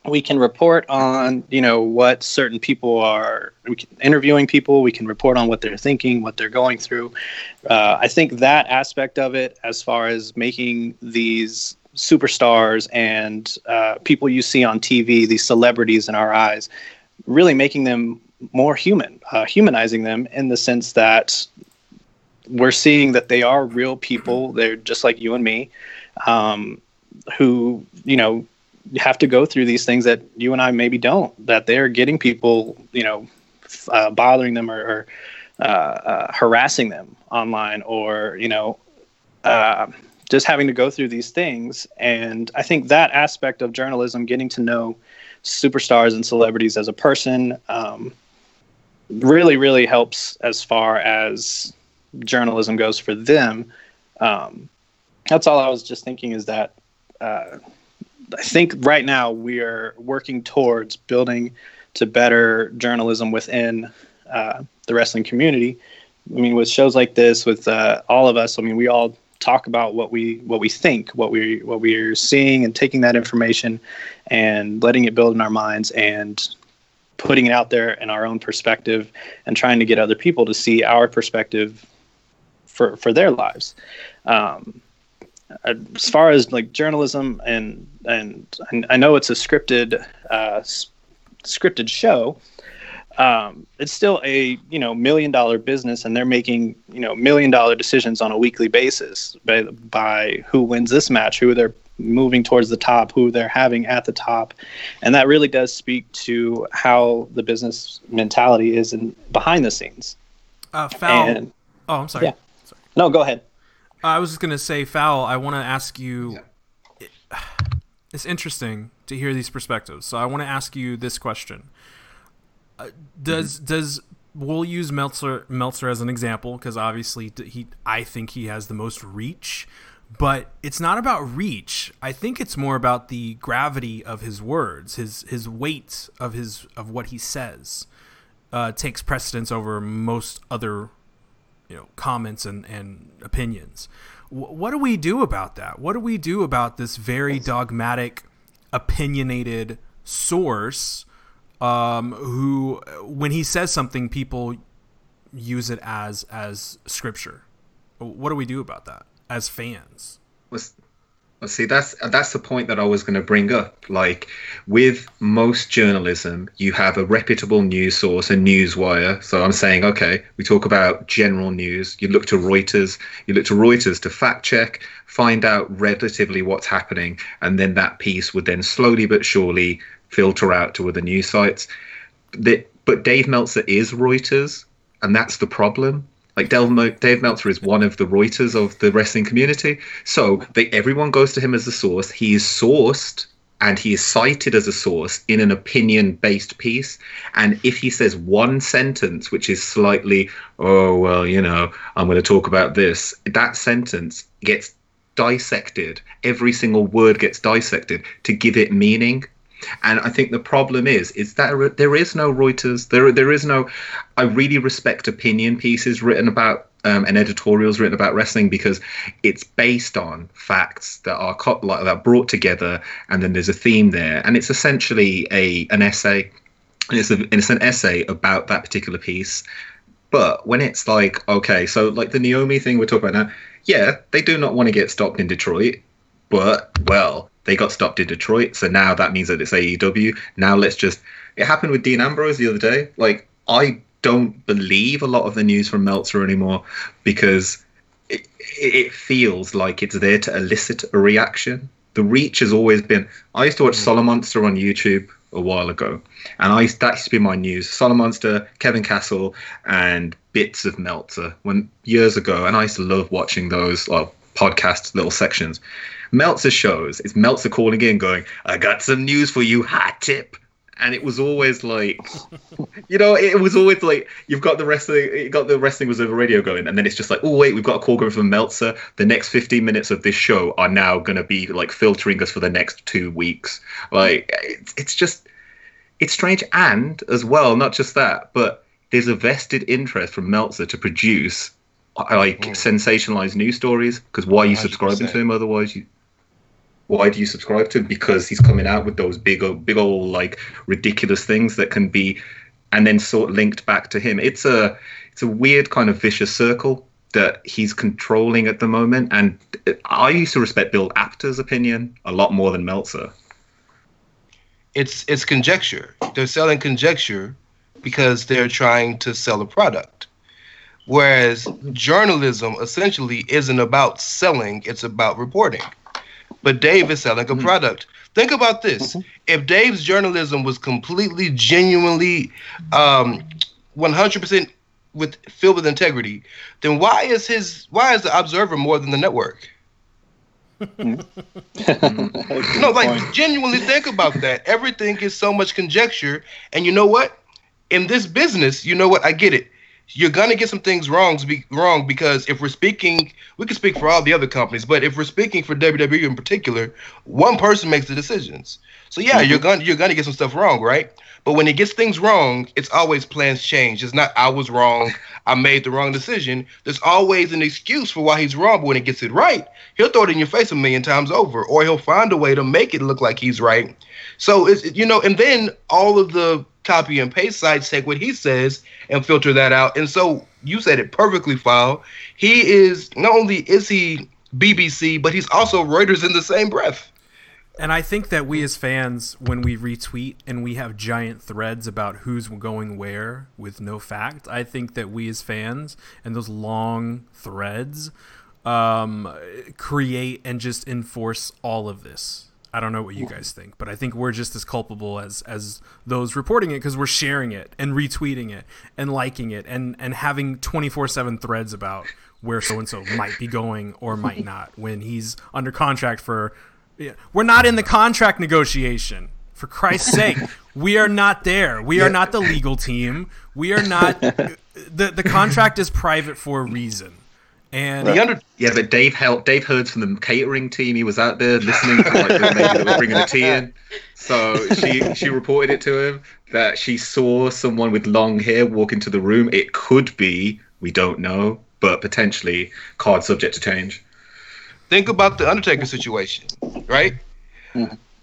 we can report on you know what certain people are we can, interviewing people we can report on what they're thinking what they're going through. Uh, i think that aspect of it as far as making these superstars and uh, people you see on tv these celebrities in our eyes really making them more human uh, humanizing them in the sense that we're seeing that they are real people. They're just like you and me um, who you know have to go through these things that you and I maybe don't. That they're getting people, you know, uh, bothering them or, or uh, uh, harassing them online, or you know, uh, just having to go through these things. And I think that aspect of journalism, getting to know superstars and celebrities as a person, um, really, really helps as far as journalism goes for them. Um, that's all I was just thinking is that uh, I think right now we are working towards building to better journalism within uh, the wrestling community. I mean, with shows like this, with uh, all of us, I mean, we all talk about what we what we think, what we what we're seeing, and taking that information and letting it build in our minds and putting it out there in our own perspective and trying to get other people to see our perspective for for their lives. Um, as far as like journalism and and I know it's a scripted uh, scripted show. Um, it's still a you know million dollar business, and they're making you know million dollar decisions on a weekly basis by, by who wins this match, who they're moving towards the top, who they're having at the top, and that really does speak to how the business mentality is in behind the scenes. Uh, Fowl. And, oh, I'm sorry. Yeah. Sorry. No, go ahead. I was just gonna say, Fowl. I want to ask you. *sighs* It's interesting to hear these perspectives. So I want to ask you this question: uh, Does mm-hmm. does we'll use Meltzer Meltzer as an example because obviously he I think he has the most reach, but it's not about reach. I think it's more about the gravity of his words, his his weight of his of what he says uh, takes precedence over most other you know comments and, and opinions. W- what do we do about that? What do we do about this very dogmatic, opinionated source um, who, when he says something, people use it as as scripture? What do we do about that as fans? See, that's that's the point that I was going to bring up. Like with most journalism, you have a reputable news source, a news wire. So I'm saying, okay, we talk about general news. You look to Reuters. You look to Reuters to fact check, find out relatively what's happening, and then that piece would then slowly but surely filter out to other news sites. but Dave Meltzer is Reuters, and that's the problem like Dave Meltzer is one of the Reuters of the wrestling community. So they, everyone goes to him as a source. He is sourced and he is cited as a source in an opinion based piece. And if he says one sentence, which is slightly, oh, well, you know, I'm going to talk about this, that sentence gets dissected. Every single word gets dissected to give it meaning. And I think the problem is, is that there is no Reuters. There, there is no. I really respect opinion pieces written about um, and editorials written about wrestling because it's based on facts that are co- like that brought together, and then there's a theme there, and it's essentially a an essay. It's, a, it's an essay about that particular piece. But when it's like, okay, so like the Naomi thing we're talking about now, yeah, they do not want to get stopped in Detroit, but well, they got stopped in Detroit, so now that means that it's AEW. Now let's just. It happened with Dean Ambrose the other day. Like I don't believe a lot of the news from Meltzer anymore because it, it feels like it's there to elicit a reaction. The reach has always been. I used to watch mm. Monster on YouTube a while ago, and I that used to be my news. Monster, Kevin Castle, and bits of Meltzer when years ago, and I used to love watching those well, podcast little sections. Meltzer shows. It's Meltzer calling in, going, "I got some news for you, hot tip." And it was always like, you know, it was always like you've got the wrestling, you got the wrestling was over radio going, and then it's just like, oh wait, we've got a call going from Meltzer. The next 15 minutes of this show are now going to be like filtering us for the next two weeks. Like it's, it's just, it's strange, and as well, not just that, but there's a vested interest from Meltzer to produce uh, like oh. sensationalized news stories because why are you 100%. subscribing to him otherwise you why do you subscribe to him? Because he's coming out with those big, uh, big old like ridiculous things that can be, and then sort of linked back to him. It's a, it's a weird kind of vicious circle that he's controlling at the moment. And I used to respect Bill Apter's opinion a lot more than Meltzer. It's it's conjecture. They're selling conjecture because they're trying to sell a product. Whereas journalism essentially isn't about selling, it's about reporting but Dave is selling a mm-hmm. product. Think about this: mm-hmm. if Dave's journalism was completely, genuinely, um, one hundred percent with filled with integrity, then why is his why is the Observer more than the network? Hmm. *laughs* no, like genuinely think about that. Everything is so much conjecture, and you know what? In this business, you know what? I get it. You're gonna get some things wrong, be, wrong because if we're speaking, we can speak for all the other companies, but if we're speaking for WWE in particular, one person makes the decisions. So yeah, mm-hmm. you're gonna you're gonna get some stuff wrong, right? But when he gets things wrong, it's always plans change. It's not I was wrong, I made the wrong decision. There's always an excuse for why he's wrong. But when he gets it right, he'll throw it in your face a million times over, or he'll find a way to make it look like he's right. So it's you know, and then all of the copy and paste sites take what he says and filter that out. And so you said it perfectly, Fowl. He is not only is he BBC, but he's also Reuters in the same breath. And I think that we as fans, when we retweet and we have giant threads about who's going where with no fact, I think that we as fans and those long threads um, create and just enforce all of this. I don't know what you guys think, but I think we're just as culpable as as those reporting it because we're sharing it and retweeting it and liking it and and having twenty four seven threads about where so and so might be going or might not *laughs* when he's under contract for. Yeah, we're not in the contract negotiation. For Christ's sake, *laughs* we are not there. We are not the legal team. We are not. *laughs* the The contract is private for a reason. And the under- yeah, but Dave helped. Dave heard from the catering team. He was out there listening to like the lady that was bringing the tea in. So she she reported it to him that she saw someone with long hair walk into the room. It could be we don't know, but potentially card subject to change. Think about the Undertaker situation, right?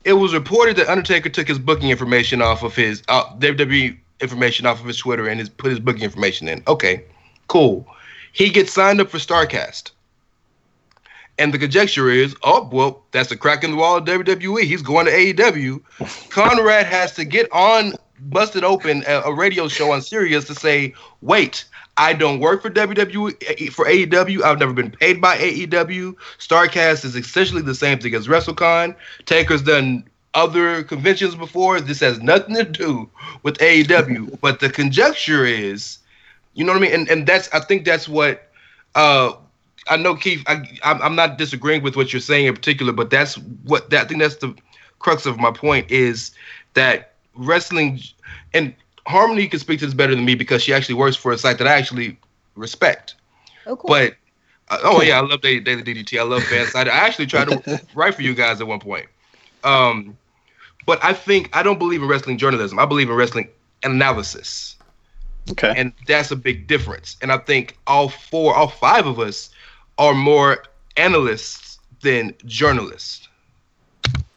It was reported that Undertaker took his booking information off of his uh, WWE information off of his Twitter and his put his booking information in. Okay, cool. He gets signed up for Starcast. And the conjecture is, oh, well, that's a crack in the wall of WWE. He's going to AEW. Conrad has to get on Busted Open, a, a radio show on Sirius, to say, wait, I don't work for WWE, for AEW. I've never been paid by AEW. Starcast is essentially the same thing as WrestleCon. Taker's done other conventions before. This has nothing to do with AEW. but the conjecture is, you know what I mean? And and that's I think that's what uh I know Keif I I'm, not disagreeing with what you're saying in particular, but that's what that I think that's the crux of my point is that wrestling and Harmony can speak to this better than me because she actually works for a site that I actually respect. Oh, cool. But uh, oh yeah, I love Daily, Daily DDT. I love fan site. I actually tried to *laughs* write for you guys at one point. Um, but I think I don't believe in wrestling journalism. I believe in wrestling analysis. Okay. And that's a big difference. And I think all four, all five of us are more analysts than journalists.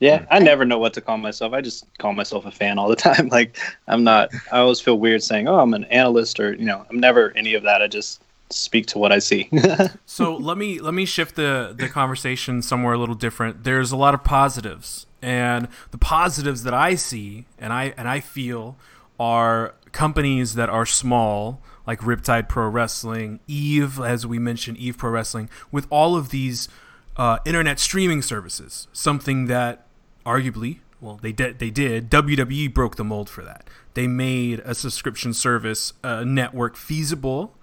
Yeah, I never know what to call myself. I just call myself a fan all the *laughs* time. Like I'm not. I always feel weird saying, "Oh, I'm an analyst," or you know, I'm never any of that. I just speak to what I see. *laughs* so let me let me shift the the conversation somewhere a little different. There's a lot of positives, and the positives that I see and I and I feel are companies that are small, like Riptide Pro Wrestling, Eve, as we mentioned, Eve Pro Wrestling, with all of these uh, internet streaming services. Something that arguably, well, they did. They did. WWE broke the mold for that. They made a subscription service uh, network feasible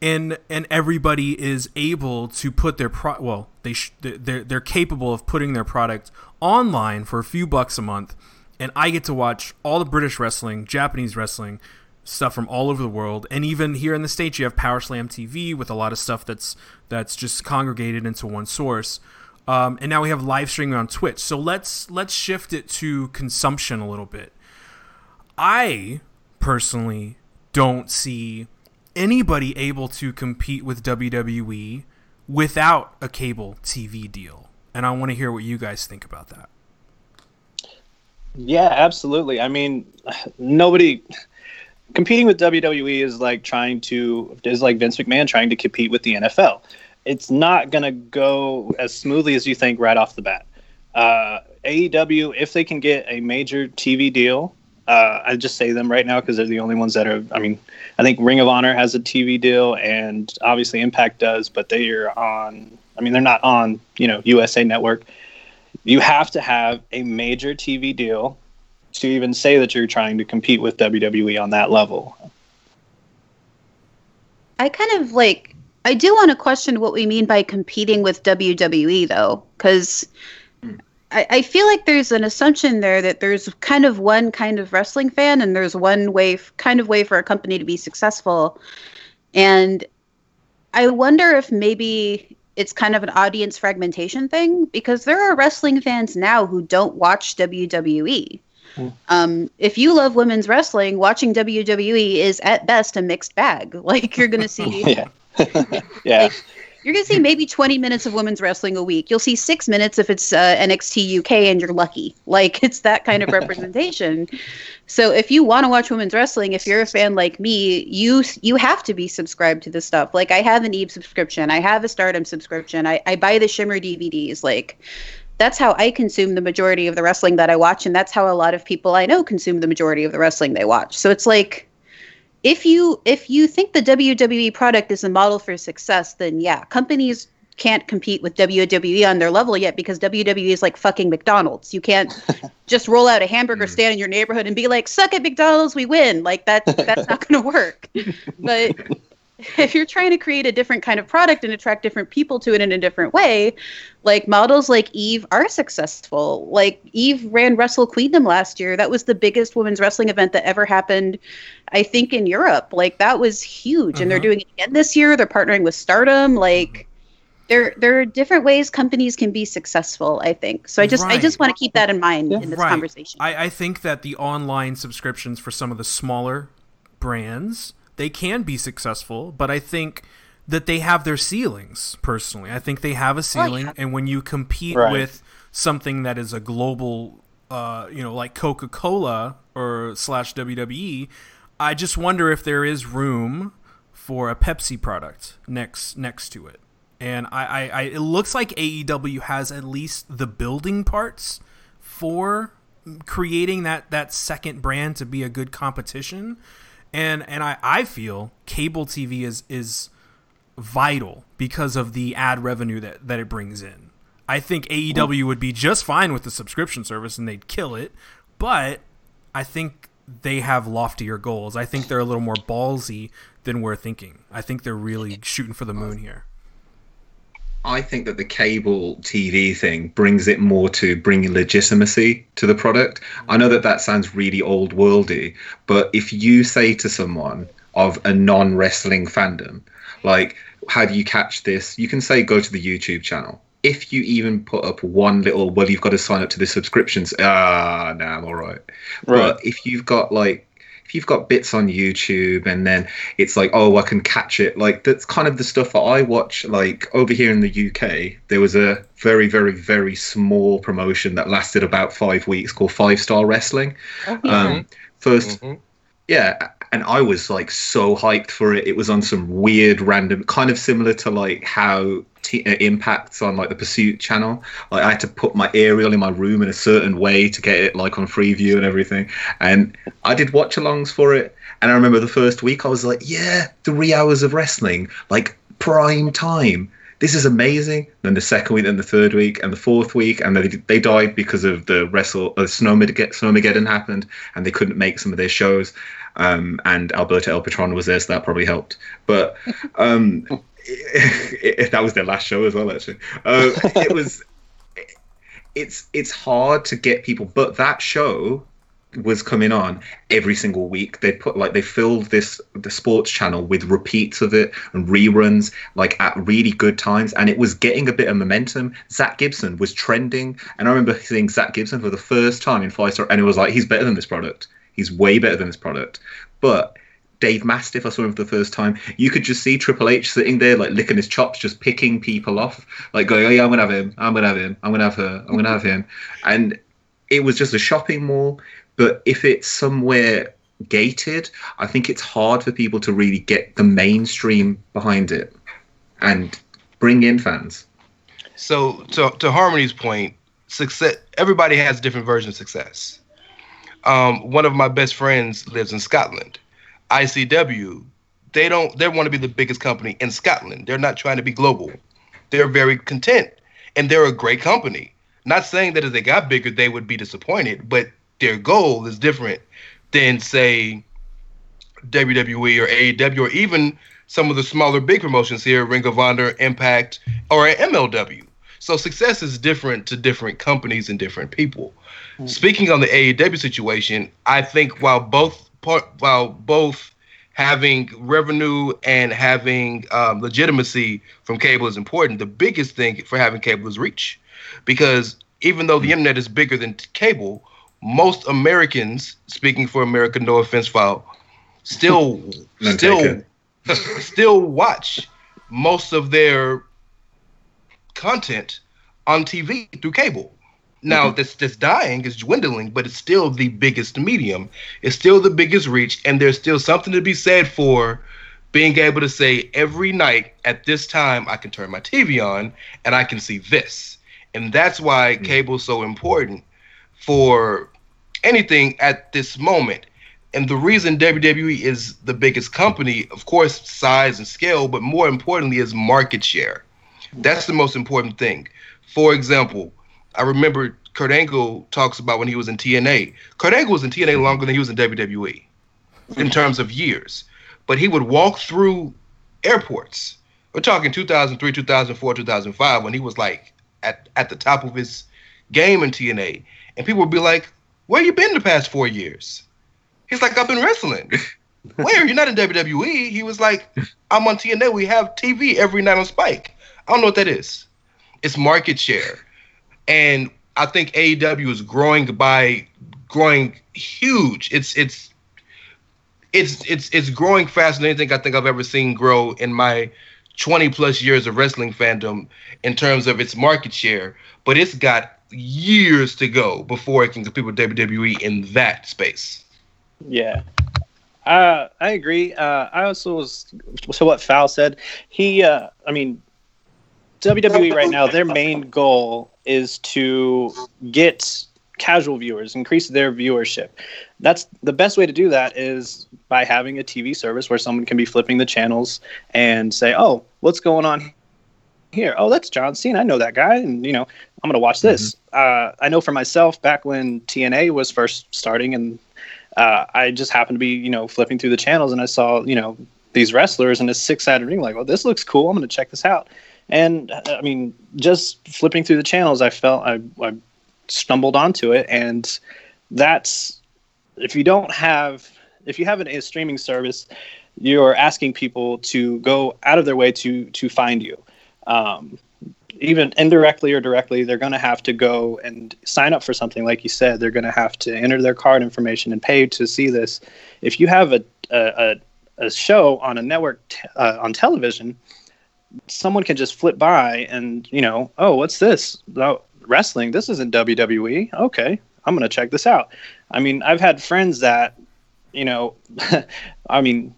and and everybody is able to put their pro well they sh- they're they're capable of putting their product online for a few bucks a month and I get to watch all the British wrestling, Japanese wrestling, stuff from all over the world, and even here in the states, you have Power Slam TV with a lot of stuff that's that's just congregated into one source. Um, and now we have live streaming on Twitch. So let's let's shift it to consumption a little bit. I personally don't see anybody able to compete with WWE without a cable TV deal. And I want to hear what you guys think about that. Yeah, absolutely. I mean, nobody competing with WWE is like trying to is like Vince McMahon trying to compete with the NFL. It's not going to go as smoothly as you think right off the bat. Uh, AEW, if they can get a major TV deal, uh, I just say them right now because they're the only ones that are. I mean, I think Ring of Honor has a TV deal, and obviously Impact does, but they are on. I mean, they're not on you know USA Network. You have to have a major TV deal to even say that you're trying to compete with WWE on that level. I kind of like I do want to question what we mean by competing with WWE though, because I, I feel like there's an assumption there that there's kind of one kind of wrestling fan and there's one way kind of way for a company to be successful. And I wonder if maybe it's kind of an audience fragmentation thing because there are wrestling fans now who don't watch WWE. Um, if you love women's wrestling, watching WWE is at best a mixed bag. *laughs* Like you're gonna see, *laughs* yeah, *laughs* yeah. You're gonna see maybe 20 minutes of women's wrestling a week. You'll see six minutes if it's uh, NXT UK and you're lucky. *laughs* Like it's that kind of representation. so if you want to watch women's wrestling, if you're a fan like me, you you have to be subscribed to this stuff. Like I have an Eve subscription, I have a Stardom subscription, I, I buy the Shimmer DVDs. Like that's how I consume the majority of the wrestling that I watch, and that's how a lot of people I know consume the majority of the wrestling they watch. So it's like if you if you think the WWE product is a model for success, then yeah, companies can't compete with WWE on their level yet because WWE is like fucking McDonald's. You can't *laughs* just roll out a hamburger hmm. stand in your neighborhood and be like, "Suck at McDonald's, we win." Like that that's not going to work. *laughs* But *laughs* if you're trying to create a different kind of product and attract different people to it in a different way, like models like Eve are successful. Like Eve ran Wrestle Queendom last year. That was the biggest women's wrestling event that ever happened, I think, in Europe. Like that was huge. And they're Uh-huh. doing it again this year. They're partnering with Stardom. Like there there are different ways companies can be successful, I think. So I just I just want to keep that in mind in this Right. conversation. I, I think that the online subscriptions for some of the smaller brands they can be successful, but I think that they have their ceilings. Personally, I think they have a ceiling, and when you compete Right. with something that is a global, uh, you know, like Coca Cola or slash WWE, I just wonder if there is room for a Pepsi product next next to it. And I, I, I it looks like AEW has at least the building parts for creating that that second brand to be a good competition. And and I, I feel cable TV is is vital because of the ad revenue that, that it brings in. I think AEW would be just fine with the subscription service and they'd kill it, but I think they have loftier goals. I think they're a little more ballsy than we're thinking. I think they're really shooting for the moon here. I think that the cable TV thing brings it more to bringing legitimacy to the product. I know that that sounds really old worldy, but if you say to someone of a non wrestling fandom, like, how do you catch this? You can say, go to the YouTube channel. If you even put up one little, well, you've got to sign up to the subscriptions. Ah, nah, I'm all right. Right. But if you've got like if you've got bits on YouTube and then it's like, oh, I can catch it. Like that's kind of the stuff that I watch. Like over here in the UK, there was a very, very, very small promotion that lasted about five weeks called Five Star Wrestling. Um, 1st yeah, and I was like so hyped for it. It was on some weird, random, kind of similar to like how t- uh, impacts on like the Pursuit channel. Like I had to put my aerial in my room in a certain way to get it like on Freeview and everything. And I did watch-alongs for it. And I remember the first week I was like, yeah, three hours of wrestling, like prime time. This is amazing. Then the second week, then the third week, and the fourth week, and they, they died because of the wrestle. Uh, Snowmageddon, happened, and they couldn't make some of their shows. Um, and Alberto El Patron was there, so that probably helped. But um, *laughs* it, that was their last show as well. Actually, uh, it was. It's it's hard to get people, but that show was coming on every single week. They put like they filled this the sports channel with repeats of it and reruns like at really good times, and it was getting a bit of momentum. Zach Gibson was trending, and I remember seeing Zach Gibson for the first time in Five Star, and it was like he's better than this product. He's way better than this product. But Dave Mastiff, I saw him for the first time. You could just see Triple H sitting there, like licking his chops, just picking people off, like going, "Oh yeah, I'm gonna have him. I'm gonna have him. I'm gonna have her. I'm gonna have him." And it was just a shopping mall. But if it's somewhere gated, I think it's hard for people to really get the mainstream behind it and bring in fans. So to to Harmony's point, success. Everybody has different version of success. Um, one of my best friends lives in Scotland. ICW, they don't. They want to be the biggest company in Scotland. They're not trying to be global. They're very content, and they're a great company. Not saying that if they got bigger, they would be disappointed, but their goal is different than say WWE or AEW or even some of the smaller big promotions here, Ring of Honor, Impact, or MLW. So success is different to different companies and different people. Mm-hmm. Speaking on the AEW situation, I think while both part, while both having revenue and having um, legitimacy from cable is important, the biggest thing for having cable is reach, because even though the internet is bigger than cable, most Americans, speaking for America, no offense, Fowl, still *laughs* still *laughs* still watch most of their content on TV through cable. Now mm-hmm. this this dying is dwindling, but it's still the biggest medium. It's still the biggest reach, and there's still something to be said for being able to say every night at this time I can turn my TV on and I can see this. And that's why mm-hmm. cable's so important for anything at this moment. And the reason WWE is the biggest company, of course, size and scale, but more importantly, is market share. That's the most important thing. For example, I remember Kurt Angle talks about when he was in TNA. Kurt Angle was in TNA longer than he was in WWE in terms of years. But he would walk through airports. We're talking 2003, 2004, 2005 when he was like at, at the top of his game in TNA. And people would be like, Where you been the past four years? He's like, I've been wrestling. *laughs* Where? You're not in WWE. He was like, I'm on TNA. We have TV every night on Spike. I don't know what that is. It's market share. And I think AEW is growing by growing huge. It's it's it's it's it's growing faster than anything I think I've ever seen grow in my 20 plus years of wrestling fandom in terms of its market share. But it's got years to go before it can compete with WWE in that space. Yeah. Uh, I agree. Uh, I also was so what Fowl said. He, uh, I mean, WWE right now, their main goal is to get casual viewers, increase their viewership. That's the best way to do that is by having a TV service where someone can be flipping the channels and say, "Oh, what's going on here? Oh, that's John Cena. I know that guy, and you know, I'm gonna watch this." Mm-hmm. Uh, I know for myself, back when TNA was first starting, and uh, I just happened to be, you know, flipping through the channels, and I saw, you know, these wrestlers in a six-sided ring. Like, "Oh, this looks cool. I'm gonna check this out." And I mean, just flipping through the channels, I felt I, I stumbled onto it, and that's if you don't have if you have an, a streaming service, you're asking people to go out of their way to to find you. Um, even indirectly or directly, they're going to have to go and sign up for something. Like you said, they're going to have to enter their card information and pay to see this. If you have a a, a show on a network t- uh, on television, someone can just flip by and you know, oh, what's this? Oh, wrestling. This isn't WWE. Okay, I'm gonna check this out. I mean, I've had friends that, you know, *laughs* I mean,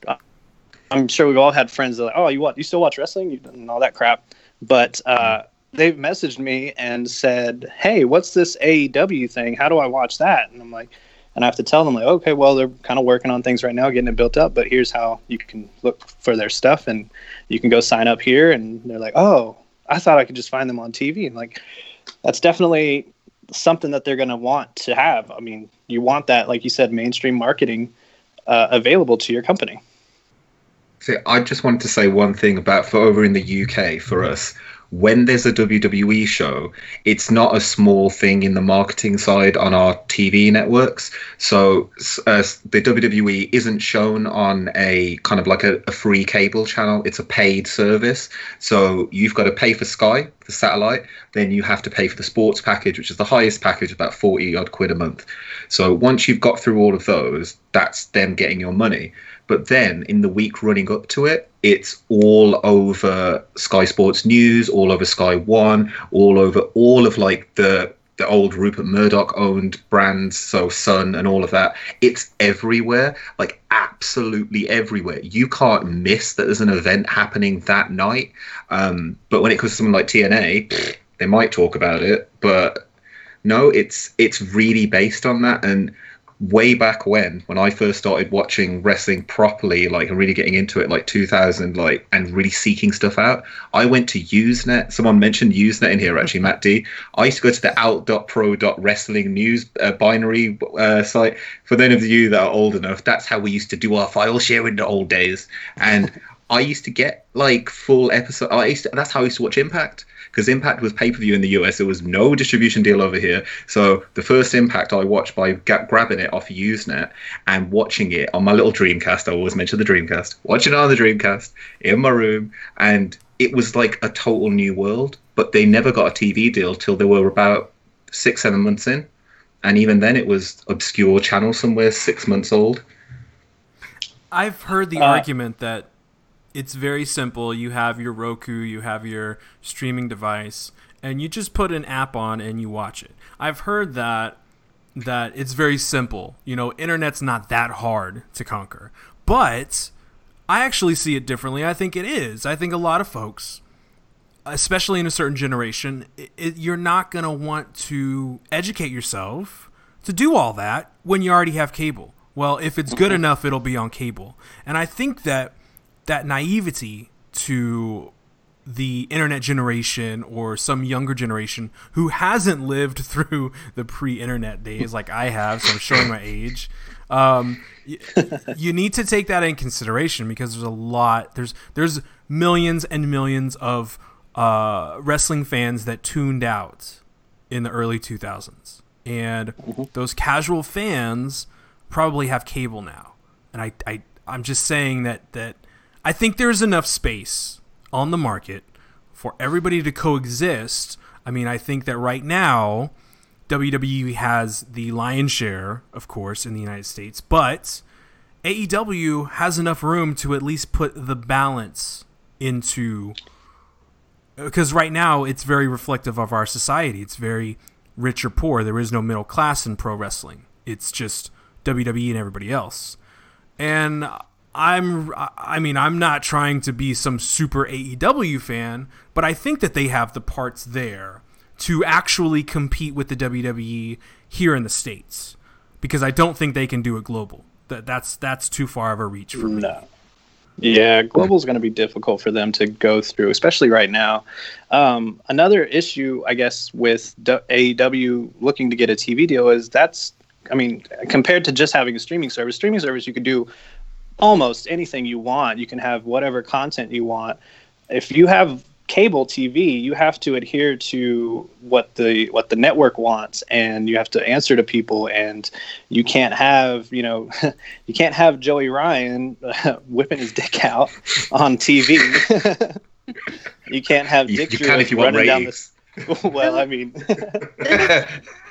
I'm sure we've all had friends that, like, oh, you what? You still watch wrestling and all that crap. But uh, they've messaged me and said, hey, what's this AEW thing? How do I watch that? And I'm like, and I have to tell them like, okay, well, they're kind of working on things right now, getting it built up, but here's how you can look for their stuff, and you can go sign up here. And they're like, oh, I thought I could just find them on TV, and like, that's definitely something that they're going to want to have. I mean, you want that, like you said, mainstream marketing uh, available to your company. See, I just wanted to say one thing about for over in the UK for us when there's a WWE show, it's not a small thing in the marketing side on our TV networks. So uh, the WWE isn't shown on a kind of like a, a, free cable channel, it's a paid service. So you've got to pay for Sky, the satellite, then you have to pay for the sports package, which is the highest package, about 40 odd quid a month. So once you've got through all of those, that's them getting your money. But then in the week running up to it, it's all over Sky Sports News, all over Sky One, all over all of like the the old Rupert Murdoch owned brands, so Sun and all of that. It's everywhere, like absolutely everywhere. You can't miss that there's an event happening that night. Um, but when it comes to something like TNA, they might talk about it, but no, it's it's really based on that and way back when, when I first started watching wrestling properly, like and really getting into it, like 2000, like and really seeking stuff out, I went to Usenet. Someone mentioned Usenet in here, actually, Matt D. I used to go to the alt.pro.wrestling news uh, binary uh, site. For those of you that are old enough, that's how we used to do our file share in the old days. And I used to get like full episode. I used to, that's how I used to watch Impact because Impact was pay per view in the US. There was no distribution deal over here. So the first Impact I watched by ga- grabbing it off Usenet and watching it on my little Dreamcast. I always mention the Dreamcast. Watching it on the Dreamcast in my room, and it was like a total new world. But they never got a TV deal till they were about six, seven months in, and even then it was obscure channel somewhere, six months old. I've heard the Uh, argument that it's very simple. You have your Roku, you have your streaming device, and you just put an app on and you watch it. I've heard that that it's very simple. You know, internet's not that hard to conquer. But I actually see it differently. I think it is. I think a lot of folks especially in a certain generation, it, it, you're not going to want to educate yourself to do all that when you already have cable. Well, if it's good mm-hmm. enough, it'll be on cable. And I think that that naivety to the internet generation or some younger generation who hasn't lived *laughs* through the pre-internet days like I have, so I'm showing my age. Um, you, *laughs* you need to take that in consideration because there's a lot. There's there's millions and millions of uh, wrestling fans that tuned out in the early 2000s, and those casual fans probably have cable now. And I, I I'm just saying that that I think there's enough space on the market for everybody to coexist. I mean, I think that right now WWE has the lion's share, of course, in the United States, but AEW has enough room to at least put the balance into uh, because right now it's very reflective of our society. It's very rich or poor. There is no middle class in pro wrestling. It's just WWE and everybody else. And I'm I mean, I'm not trying to be some super AEW fan, but I think that they have the parts there to actually compete with the WWE here in the states because I don't think they can do it global. That that's that's too far of a reach for me. No. Yeah, global's going to be difficult for them to go through, especially right now. Um, another issue, I guess, with AEW looking to get a TV deal is that's, I mean, compared to just having a streaming service, streaming service you could do almost anything you want. You can have whatever content you want. If you have cable TV, you have to adhere to what the what the network wants, and you have to answer to people. And you can't have you know *laughs* you can't have Joey Ryan uh, *laughs* whipping his dick out on TV. *laughs* you can't have You- Dick you Drew can if you want running down ratings. the. well, I mean,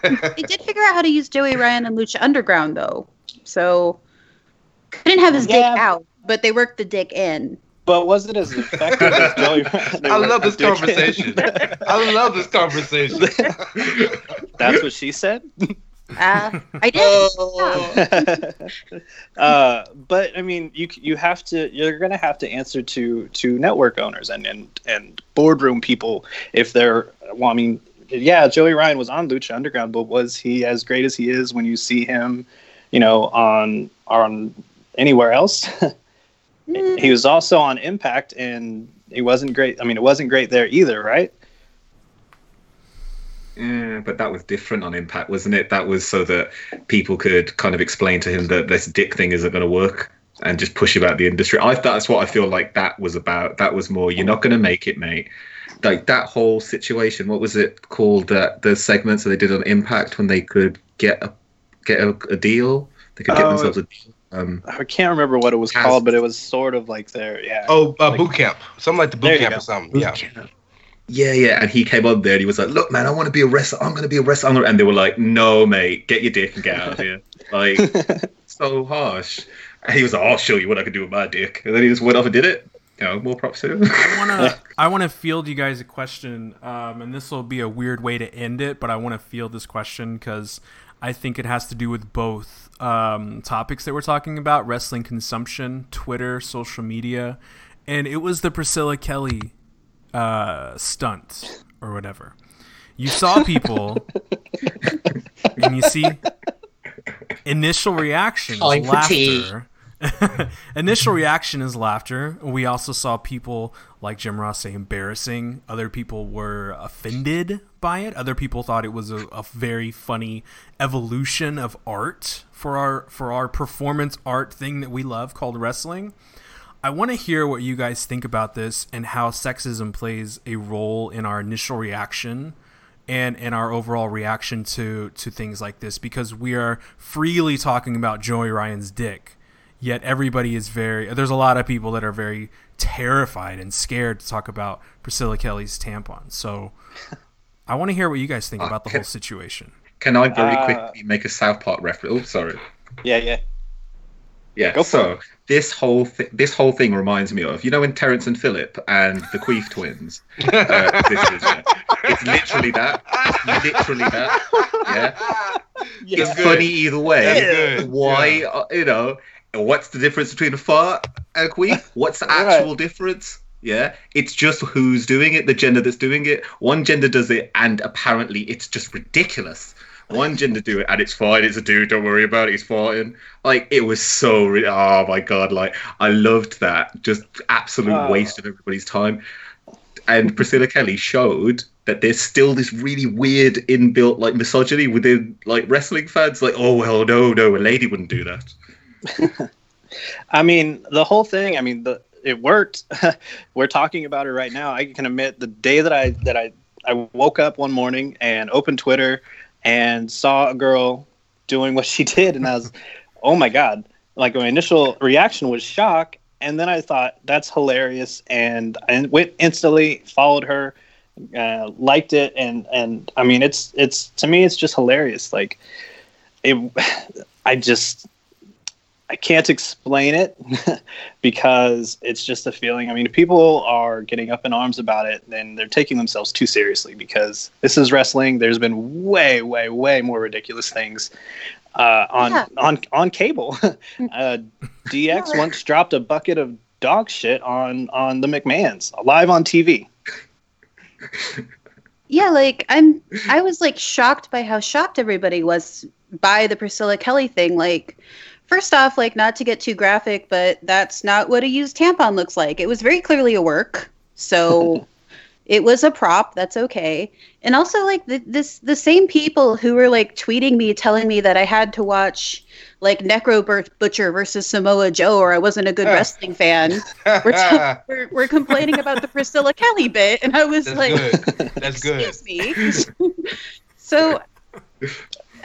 They did figure out how to use Joey Ryan and Lucha Underground though, so couldn't have his Yeah. dick out, but they worked the dick in. but was it as effective as Joey *laughs* Ryan? I love this *laughs* conversation. I love this conversation. *laughs* That's what she said. Uh, I did. Yeah. uh, but I mean, you you have to you're gonna have to answer to to network owners and and and boardroom people if they're. Well, I mean, yeah, Joey Ryan was on Lucha Underground, but was he as great as he is when you see him, you know, on on anywhere else? *laughs* Hmm. he was also on Impact, and he wasn't great. I mean, it wasn't great there either, right? Yeah, but that was different on Impact, wasn't it? That was so that people could kind of explain to him that this dick thing isn't going to work and just push him out the industry. I that's what I feel like that was about. That was more, you're not going to make it, mate. Like that whole situation. What was it called? That the segments that they did on Impact when they could get a get a, a deal. They could get Oh, themselves a deal. Um, I can't remember what it was Has- called, but it was sort of like there. Yeah. Oh, uh, boot camp. Something like the boot camp go. or something. Yeah. Yeah, yeah, and he came on there and he was like, "Look, man, I want to be a wrestler. I'm going to be a wrestler." I'm gonna-" And they were like, "No, mate, get your dick and get out of here." *laughs* Like, so harsh. And he was like, "I'll show you what I can do with my dick," and then he just went off and did it. You know, more props to him. I want to *laughs* I want to field you guys a question, um, and this will be a weird way to end it, but I want to field this question because I think it has to do with both um, topics that we're talking about: wrestling consumption, Twitter, social media, and it was the Priscilla Kelly uh, stunt or whatever. You saw people, *laughs* and you see initial reaction is tea. laughter. *laughs* initial reaction is laughter. We also saw people like Jim Ross say embarrassing. Other people were offended by it. Other people thought it was a, a very funny evolution of art for our for our performance art thing that we love called wrestling. I want to hear what you guys think about this and how sexism plays a role in our initial reaction and in our overall reaction to to things like this because we are freely talking about Joey Ryan's dick. Yet everybody is very there's a lot of people that are very terrified and scared to talk about Priscilla Kelly's tampon. So I want to hear what you guys think about the whole situation. Can I very Uh, quickly make a South Park reference? Oh, sorry. Yeah, yeah. Yeah. Go for so this whole thi- this whole thing reminds me of you know when Terrance and Phillip and the Queef *laughs* twins. Uh, this is, uh, it's literally that. It's literally that. Yeah. it's good. funny either way. That's good, Why? Uh, you know, what's the difference between a fart and a queef? *laughs* What's the Right. actual difference? Yeah, it's just who's doing it, the gender that's doing it. One gender does it, and apparently it's just ridiculous. One gender do it, and it's fine. It's a dude. Don't worry about it. He's farting. Like it was so. Ri- oh my god! Like I loved that. Just absolute Oh. waste of everybody's time. And Priscilla Kelly showed that there's still this really weird inbuilt like misogyny within like wrestling fans. Like, oh well, no, no, a lady wouldn't do that. *laughs* I mean, the whole thing. I mean, the it worked. *laughs* We're talking about it right now. I can admit the day that I that I I woke up one morning and opened Twitter and saw a girl doing what *laughs* she did, and I was, oh my god! Like my initial reaction was shock, and then I thought that's hilarious, and I went instantly followed her, uh, liked it, and and I mean, it's it's to me, it's just hilarious. Like it, *sighs* I just I can't explain it *laughs* because it's just a feeling. I mean, if people are getting up in arms about it, then they're taking themselves too seriously because this is wrestling. There's been way, way, way more ridiculous things uh, on Yeah. on on cable. *laughs* uh, DX once dropped a bucket of dog shit on on the McMahons live on TV. Yeah, like I'm I was like shocked by how shocked everybody was by the Priscilla Kelly thing. Like first off, like not to get too graphic, but that's not what a used tampon looks like. It was very clearly a work. So *laughs* it was a prop, that's okay. And also like the, this the same people who were like tweeting me telling me that I had to watch like Necro Butcher versus Samoa Joe or I wasn't a good Uh. wrestling fan. We're, t- *laughs* we're, we're complaining about the Priscilla Kelly bit and I was That's like good. That's good. excuse me. *laughs* so,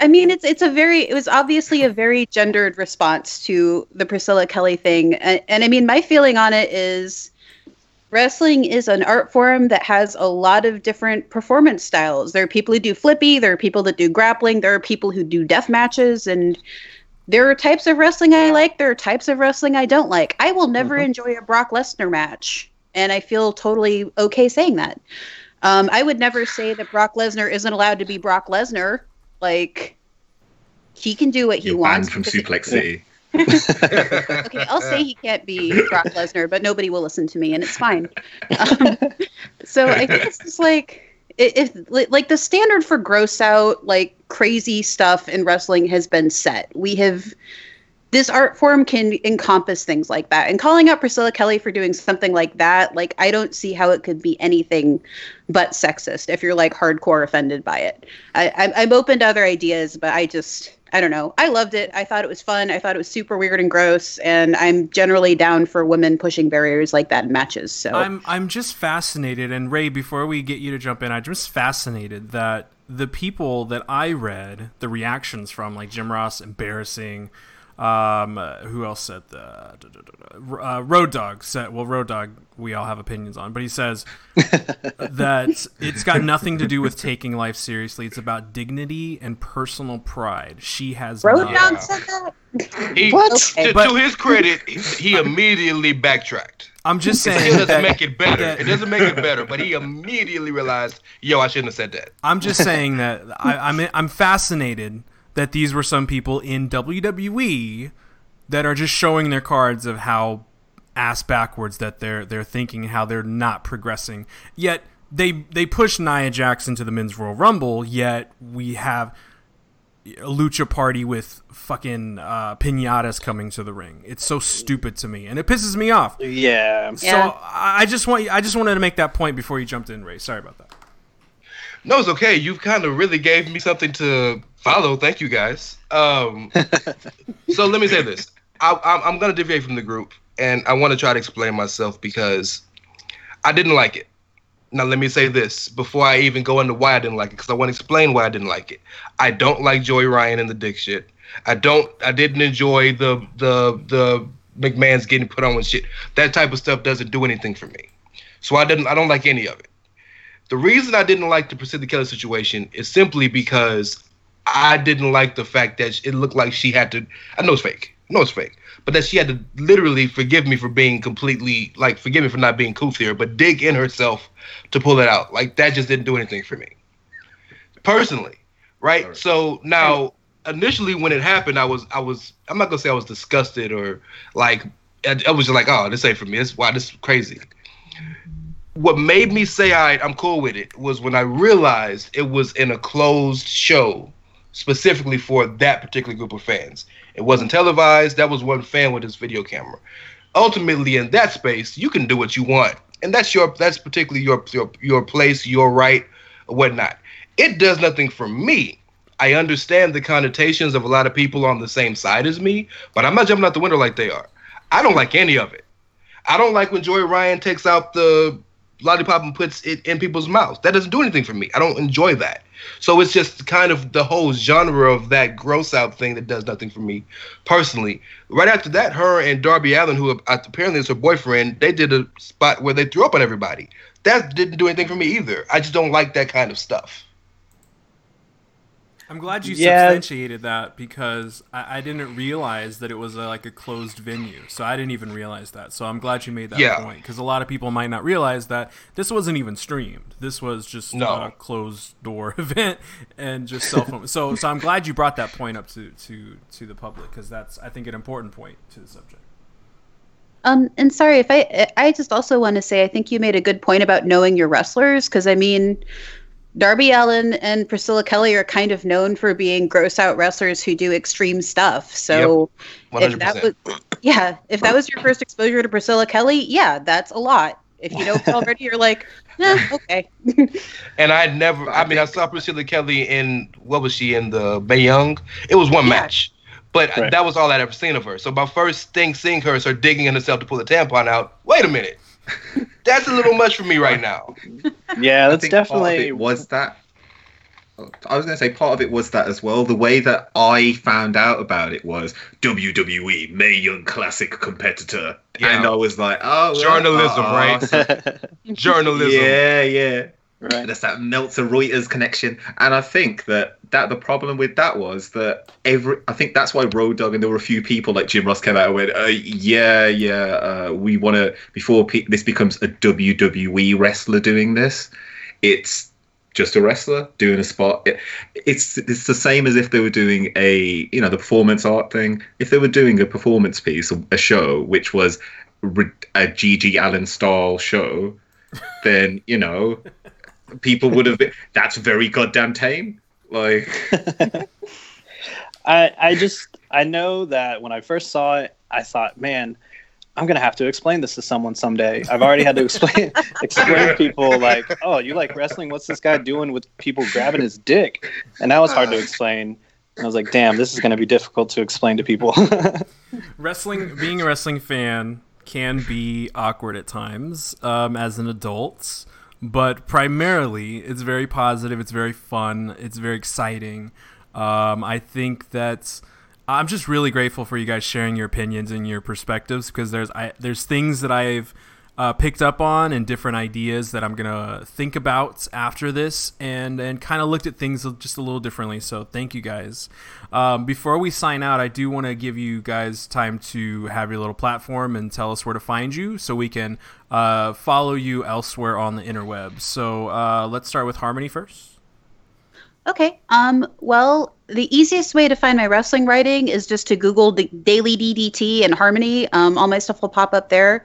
I mean, it's it's a very it was obviously a very gendered response to the Priscilla Kelly thing, and, and I mean, my feeling on it is wrestling is an art form that has a lot of different performance styles. There are people who do flippy, there are people that do grappling, there are people who do death matches, and there are types of wrestling I like, there are types of wrestling I don't like. I will never enjoy a Brock Lesnar match, and I feel totally okay saying that. Um, I would never say that Brock Lesnar isn't allowed to be Brock Lesnar. Like, he can do what he You're wants. from Suplex City. *laughs* okay, I'll say he can't be *laughs* Brock Lesnar, but nobody will listen to me, and it's fine. Um, *laughs* so I think it's just like if like the standard for gross out like crazy stuff in wrestling has been set. We have this art form can encompass things like that. And calling out Priscilla Kelly for doing something like that, like I don't see how it could be anything but sexist if you're like hardcore offended by it. I, I'm, I'm open to other ideas, but I just I don't know. I loved it. I thought it was fun. I thought it was super weird and gross. And I'm generally down for women pushing barriers like that in matches. So I'm I'm just fascinated, and Rey, before we get you to jump in, I'm just fascinated that the people that I read the reactions from, like Jim Ross, embarrassing. Um, uh, who else said the uh, Road Dog said? Well, Road Dog, we all have opinions on, but he says *laughs* that it's got nothing to do with taking life seriously. It's about dignity and personal pride. She has Road none. Dog said that. He, What? To, But- to his credit, he, he immediately backtracked. I'm just saying still doesn't that- make it better. that- It doesn't make it better, but he immediately realized, yo, I shouldn't have said that. I'm just saying that I, I'm I'm fascinated that these were some people in WWE that are just showing their cards of how ass backwards that they're they're thinking, how they're not progressing. Yet they they push Nia Jax into the men's Royal Rumble. Yet we have a lucha party with fucking uh, pinatas coming to the ring. It's so stupid to me, and it pisses me off. Yeah. So Yeah. I I just want I just wanted to make that point before you jumped in, Rey. Sorry about that. No, it's okay. You've kind of really gave me something to follow. Thank you, guys. Um, so let me say this. I, I'm, I'm going to deviate from the group, and I want to try to explain myself because I didn't like it. Now, let me say this before I even go into why I didn't like it, because I want to explain why I didn't like it. I don't like Joey Ryan and the dick shit. I don't. I didn't enjoy the the the McMahon's getting put on with shit. That type of stuff doesn't do anything for me. So I didn't. I don't like any of it. The reason I didn't like the Priscilla Kelly situation is simply because I didn't like the fact that it looked like she had to. I know it's fake. I know it's fake. But that she had to literally forgive me for being completely like forgive me for not being cool here, but dig in herself to pull it out. Like that just didn't do anything for me. Personally. Right? So now initially when it happened, I was I was I'm not gonna say I was disgusted or like I, I was just like, oh, this ain't for me. This why this is crazy what made me say all right, I'm cool with it was when I realized it was in a closed show specifically for that particular group of fans. It wasn't televised. That was one fan with his video camera. Ultimately, in that space, you can do what you want, and that's your that's particularly your your your place, your right, whatnot. It does nothing for me. I understand the connotations of a lot of people on the same side as me, but I'm not jumping out the window like they are. I don't like any of it. I don't like when Joey Ryan takes out the lollipop and puts it in people's mouths. That doesn't do anything for me. I don't enjoy that. So it's just kind of the whole genre of that gross out thing that does nothing for me personally. Right after that, her and Darby Allin, who apparently is her boyfriend, they did a spot where they threw up on everybody. That didn't do anything for me either. I just don't like that kind of stuff. I'm glad you Yeah. substantiated that because I, I didn't realize that it was a, like a closed venue. So I didn't even realize that. So I'm glad you made that Yeah. point because a lot of people might not realize that this wasn't even streamed. This was just No. a closed door *laughs* event and just cell phone. so so I'm glad you brought that point up to to to the public because that's I think an important point to the subject. Um, and sorry if I, I just also want to say I think you made a good point about knowing your wrestlers because I mean, Darby Allin and Priscilla Kelly are kind of known for being gross out wrestlers who do extreme stuff. So if that was, yeah, if that was your first exposure to Priscilla Kelly, yeah, that's a lot. If you know it *laughs* already, you're like, eh, okay. *laughs* And I never, I mean, I saw Priscilla Kelly in, what was she in, the Mae Young? It was one Yeah. match. But Right. that was all I'd ever seen of her. So my first thing seeing her is her digging in herself to pull the tampon out. Wait a minute. That's a little much for me right now. Yeah, that's think part of definitely it was that. I was going to say part of it was that as well. The way that I found out about it was WWE Mae Young Classic competitor, Yeah. and I was like, oh, Journalism, ah, right? so- *laughs* Journalism. yeah, yeah. right. That's that Meltzer Reuters connection, and I think that that the problem with that was that every. I think that's why Road Dog and there were a few people like Jim Ross came out and went, uh, "Yeah, yeah, uh, we want to before pe- this becomes a WWE wrestler doing this, it's just a wrestler doing a spot. It, it's it's the same as if they were doing a you know the performance art thing. If they were doing a performance piece, a show which was a GG Allin style show, *laughs* then you know people would have been. That's very goddamn tame. Like I I just I know that when I first saw it, I thought, man, I'm gonna have to explain this to someone someday. I've already had to explain *laughs* explain to people like, oh, you like wrestling? What's this guy doing with people grabbing his dick? And that was hard to explain. And I was like, damn, this is gonna be difficult to explain to people. *laughs* wrestling being a wrestling fan can be awkward at times um, as an adult but primarily it's very positive it's very fun it's very exciting. Um, i think that i'm just really grateful for you guys sharing your opinions and your perspectives because there's I, there's things that i've uh, picked up on and different ideas that I'm gonna think about after this, and and kind of looked at things just a little differently. So thank you guys. Um, before we sign out, I do want to give you guys time to have your little platform and tell us where to find you, so we can uh, follow you elsewhere on the interwebs. So uh, let's start with Harmony first. Okay. Um. Well, the easiest way to find my wrestling writing is just to Google the Daily DDT and Harmony. Um, all my stuff will pop up there.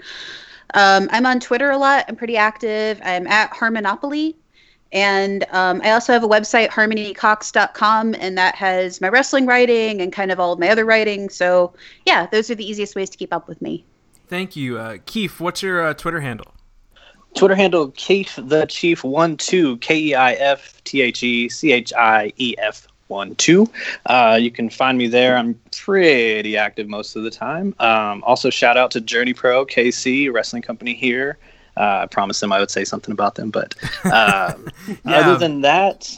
Um, I'm on Twitter a lot. I'm pretty active. I'm at Harmonopoly, And um, I also have a website, harmonycox.com, and that has my wrestling writing and kind of all of my other writing. So, yeah, those are the easiest ways to keep up with me. Thank you. Uh, Keif, what's your uh, Twitter handle? Twitter handle Keif the Chief one two K E I F T H E C H I E F one two. Uh, you can find me there. I'm pretty active most of the time. Um, also, shout out to Journey Pro KC wrestling company here. Uh, I promised them I would say something about them, but uh, *laughs* Yeah. other than that,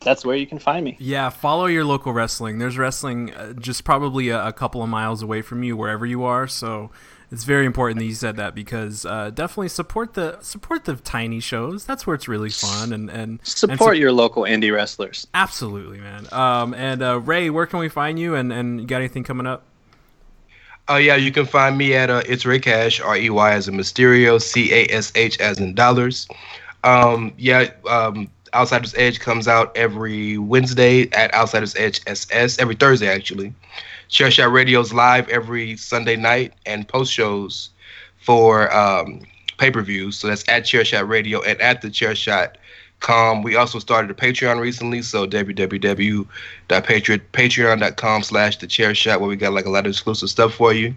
that's where you can find me. Yeah, follow your local wrestling. There's wrestling uh, just probably a, a couple of miles away from you, wherever you are. So it's very important that you said that because uh, definitely support the support the tiny shows. That's where it's really fun and and and Support su- your local indie wrestlers. Absolutely, man. Um, and uh, Rey, where can we find you? And and you got anything coming up? Oh yeah, you can find me at uh, it's Rey Cash, R E Y as in Mysterio, C A S H as in dollars. Um, yeah, um, Outsiders Edge comes out every Wednesday at Outsiders Edge SS every Thursday actually. Shot Radio's live every Sunday night and post shows for um, pay per views. So that's at Chair Shot Radio and at the Chair Shot. Com. We also started a Patreon recently, so www.patreon.com slash the chair shot where we got like a lot of exclusive stuff for you.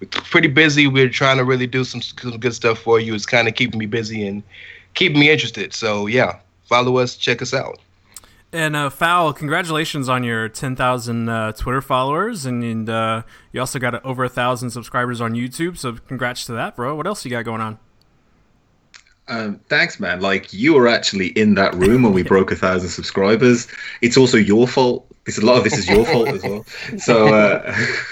We're pretty busy. We're trying to really do some, some good stuff for you. It's kind of keeping me busy and keeping me interested. So yeah, follow us, check us out. And uh, Fowl, congratulations on your 10,000 uh, Twitter followers, and, and uh, you also got over a thousand subscribers on YouTube. So congrats to that, bro. What else you got going on? Um, thanks, man. Like you were actually in that room when we broke a thousand subscribers. It's also your fault. This a lot of this is your fault as well. So, uh, *laughs*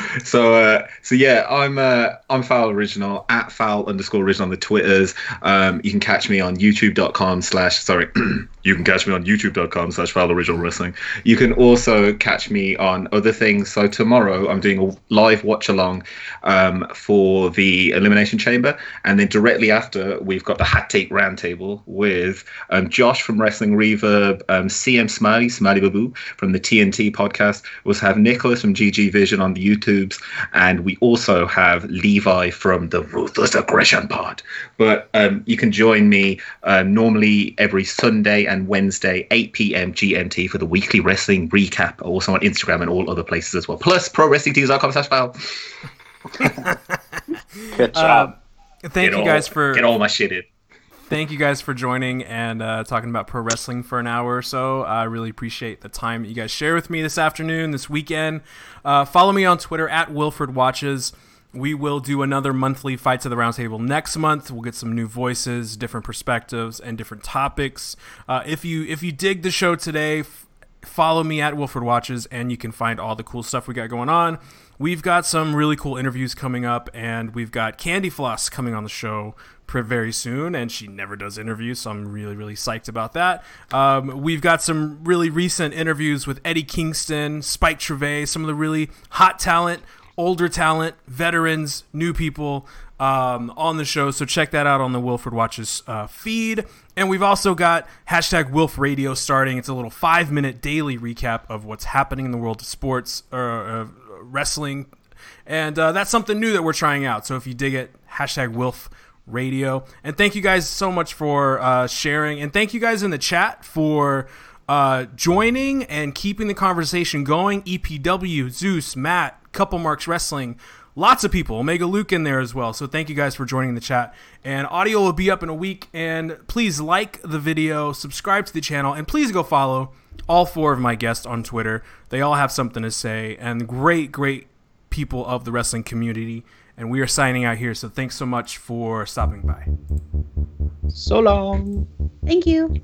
*laughs* so, uh, so yeah, I'm uh, I'm Fowl Original at Fowl underscore Original on the Twitters. Um, you can catch me on YouTube.com slash sorry. *clears throat* you can catch me on youtube.com slash fowl original wrestling you can also catch me on other things so tomorrow i'm doing a live watch along um, for the elimination chamber and then directly after we've got the hat take roundtable with um, josh from wrestling reverb um, cm smiley smiley babu from the tnt podcast we also have nicholas from gg vision on the youtubes and we also have levi from the ruthless aggression pod but um, you can join me uh, normally every sunday and Wednesday, 8 p.m. GMT for the weekly wrestling recap, also on Instagram and all other places as well. Plus, prowrestlingtees.com slash fowl. Good job. thank Get you all- guys for Get all my shit in. Thank you guys for joining and uh, talking about pro wrestling for an hour or so. I really appreciate the time you guys share with me this afternoon, this weekend. Uh, follow me on Twitter at Wilfred Watches. We will do another monthly Fights of the Roundtable next month. We'll get some new voices, different perspectives, and different topics. Uh, if you if you dig the show today, f- follow me at Wilfred Watches, and you can find all the cool stuff we got going on. We've got some really cool interviews coming up, and we've got Candy Floss coming on the show very soon, and she never does interviews, so I'm really, really psyched about that. Um, we've got some really recent interviews with Eddie Kingston, Spike Trivet, some of the really hot talent, older talent, veterans, new people um, on the show. So check that out on the Wilfred Watches uh, feed. And we've also got hashtag Wilf Radio starting. It's a little five minute daily recap of what's happening in the world of sports, uh, uh, wrestling. And uh, that's something new that we're trying out. So if you dig it, hashtag Wilf Radio. And thank you guys so much for uh, sharing. And thank you guys in the chat for uh, joining and keeping the conversation going. EPW, Zeus, Matt, Couple Marks Wrestling, lots of people. Omega Luke in there as well. So thank you guys for joining the chat. And audio will be up in a week. And please like the video, subscribe to the channel, and please go follow all four of my guests on Twitter. They all have something to say, and great, great people of the wrestling community. And we are signing out here. So thanks so much for stopping by. So long. Thank you.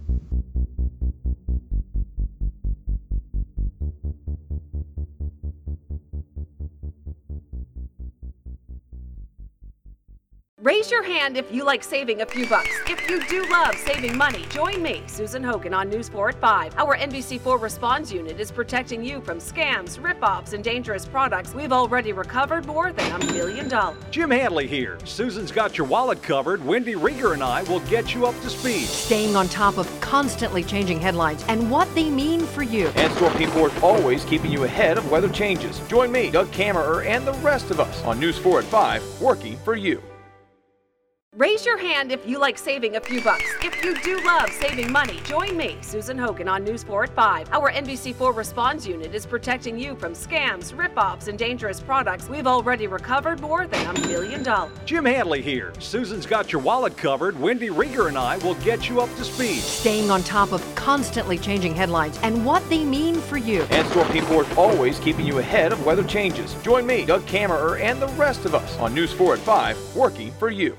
Raise your hand if you like saving a few bucks. If you do love saving money, join me, Susan Hogan, on News 4 at 5. Our NBC4 response unit is protecting you from scams, rip-offs, and dangerous products. We've already recovered more than a million dollars. Jim Handly here. Susan's got your wallet covered. Wendy Rieger and I will get you up to speed. Staying on top of constantly changing headlines and what they mean for you. And Storm P4 is always keeping you ahead of weather changes. Join me, Doug Kammerer, and the rest of us on News 4 at 5, working for you. Raise your hand if you like saving a few bucks. If you do love saving money, join me, Susan Hogan, on News 4 at 5. Our NBC4 Response Unit is protecting you from scams, rip-offs, and dangerous products. We've already recovered more than a million dollars. Jim Handly here. Susan's got your wallet covered. Wendy Rieger and I will get you up to speed. Staying on top of constantly changing headlines and what they mean for you. And Storm Team 4 is always keeping you ahead of weather changes. Join me, Doug Kammerer, and the rest of us on News 4 at 5, working for you.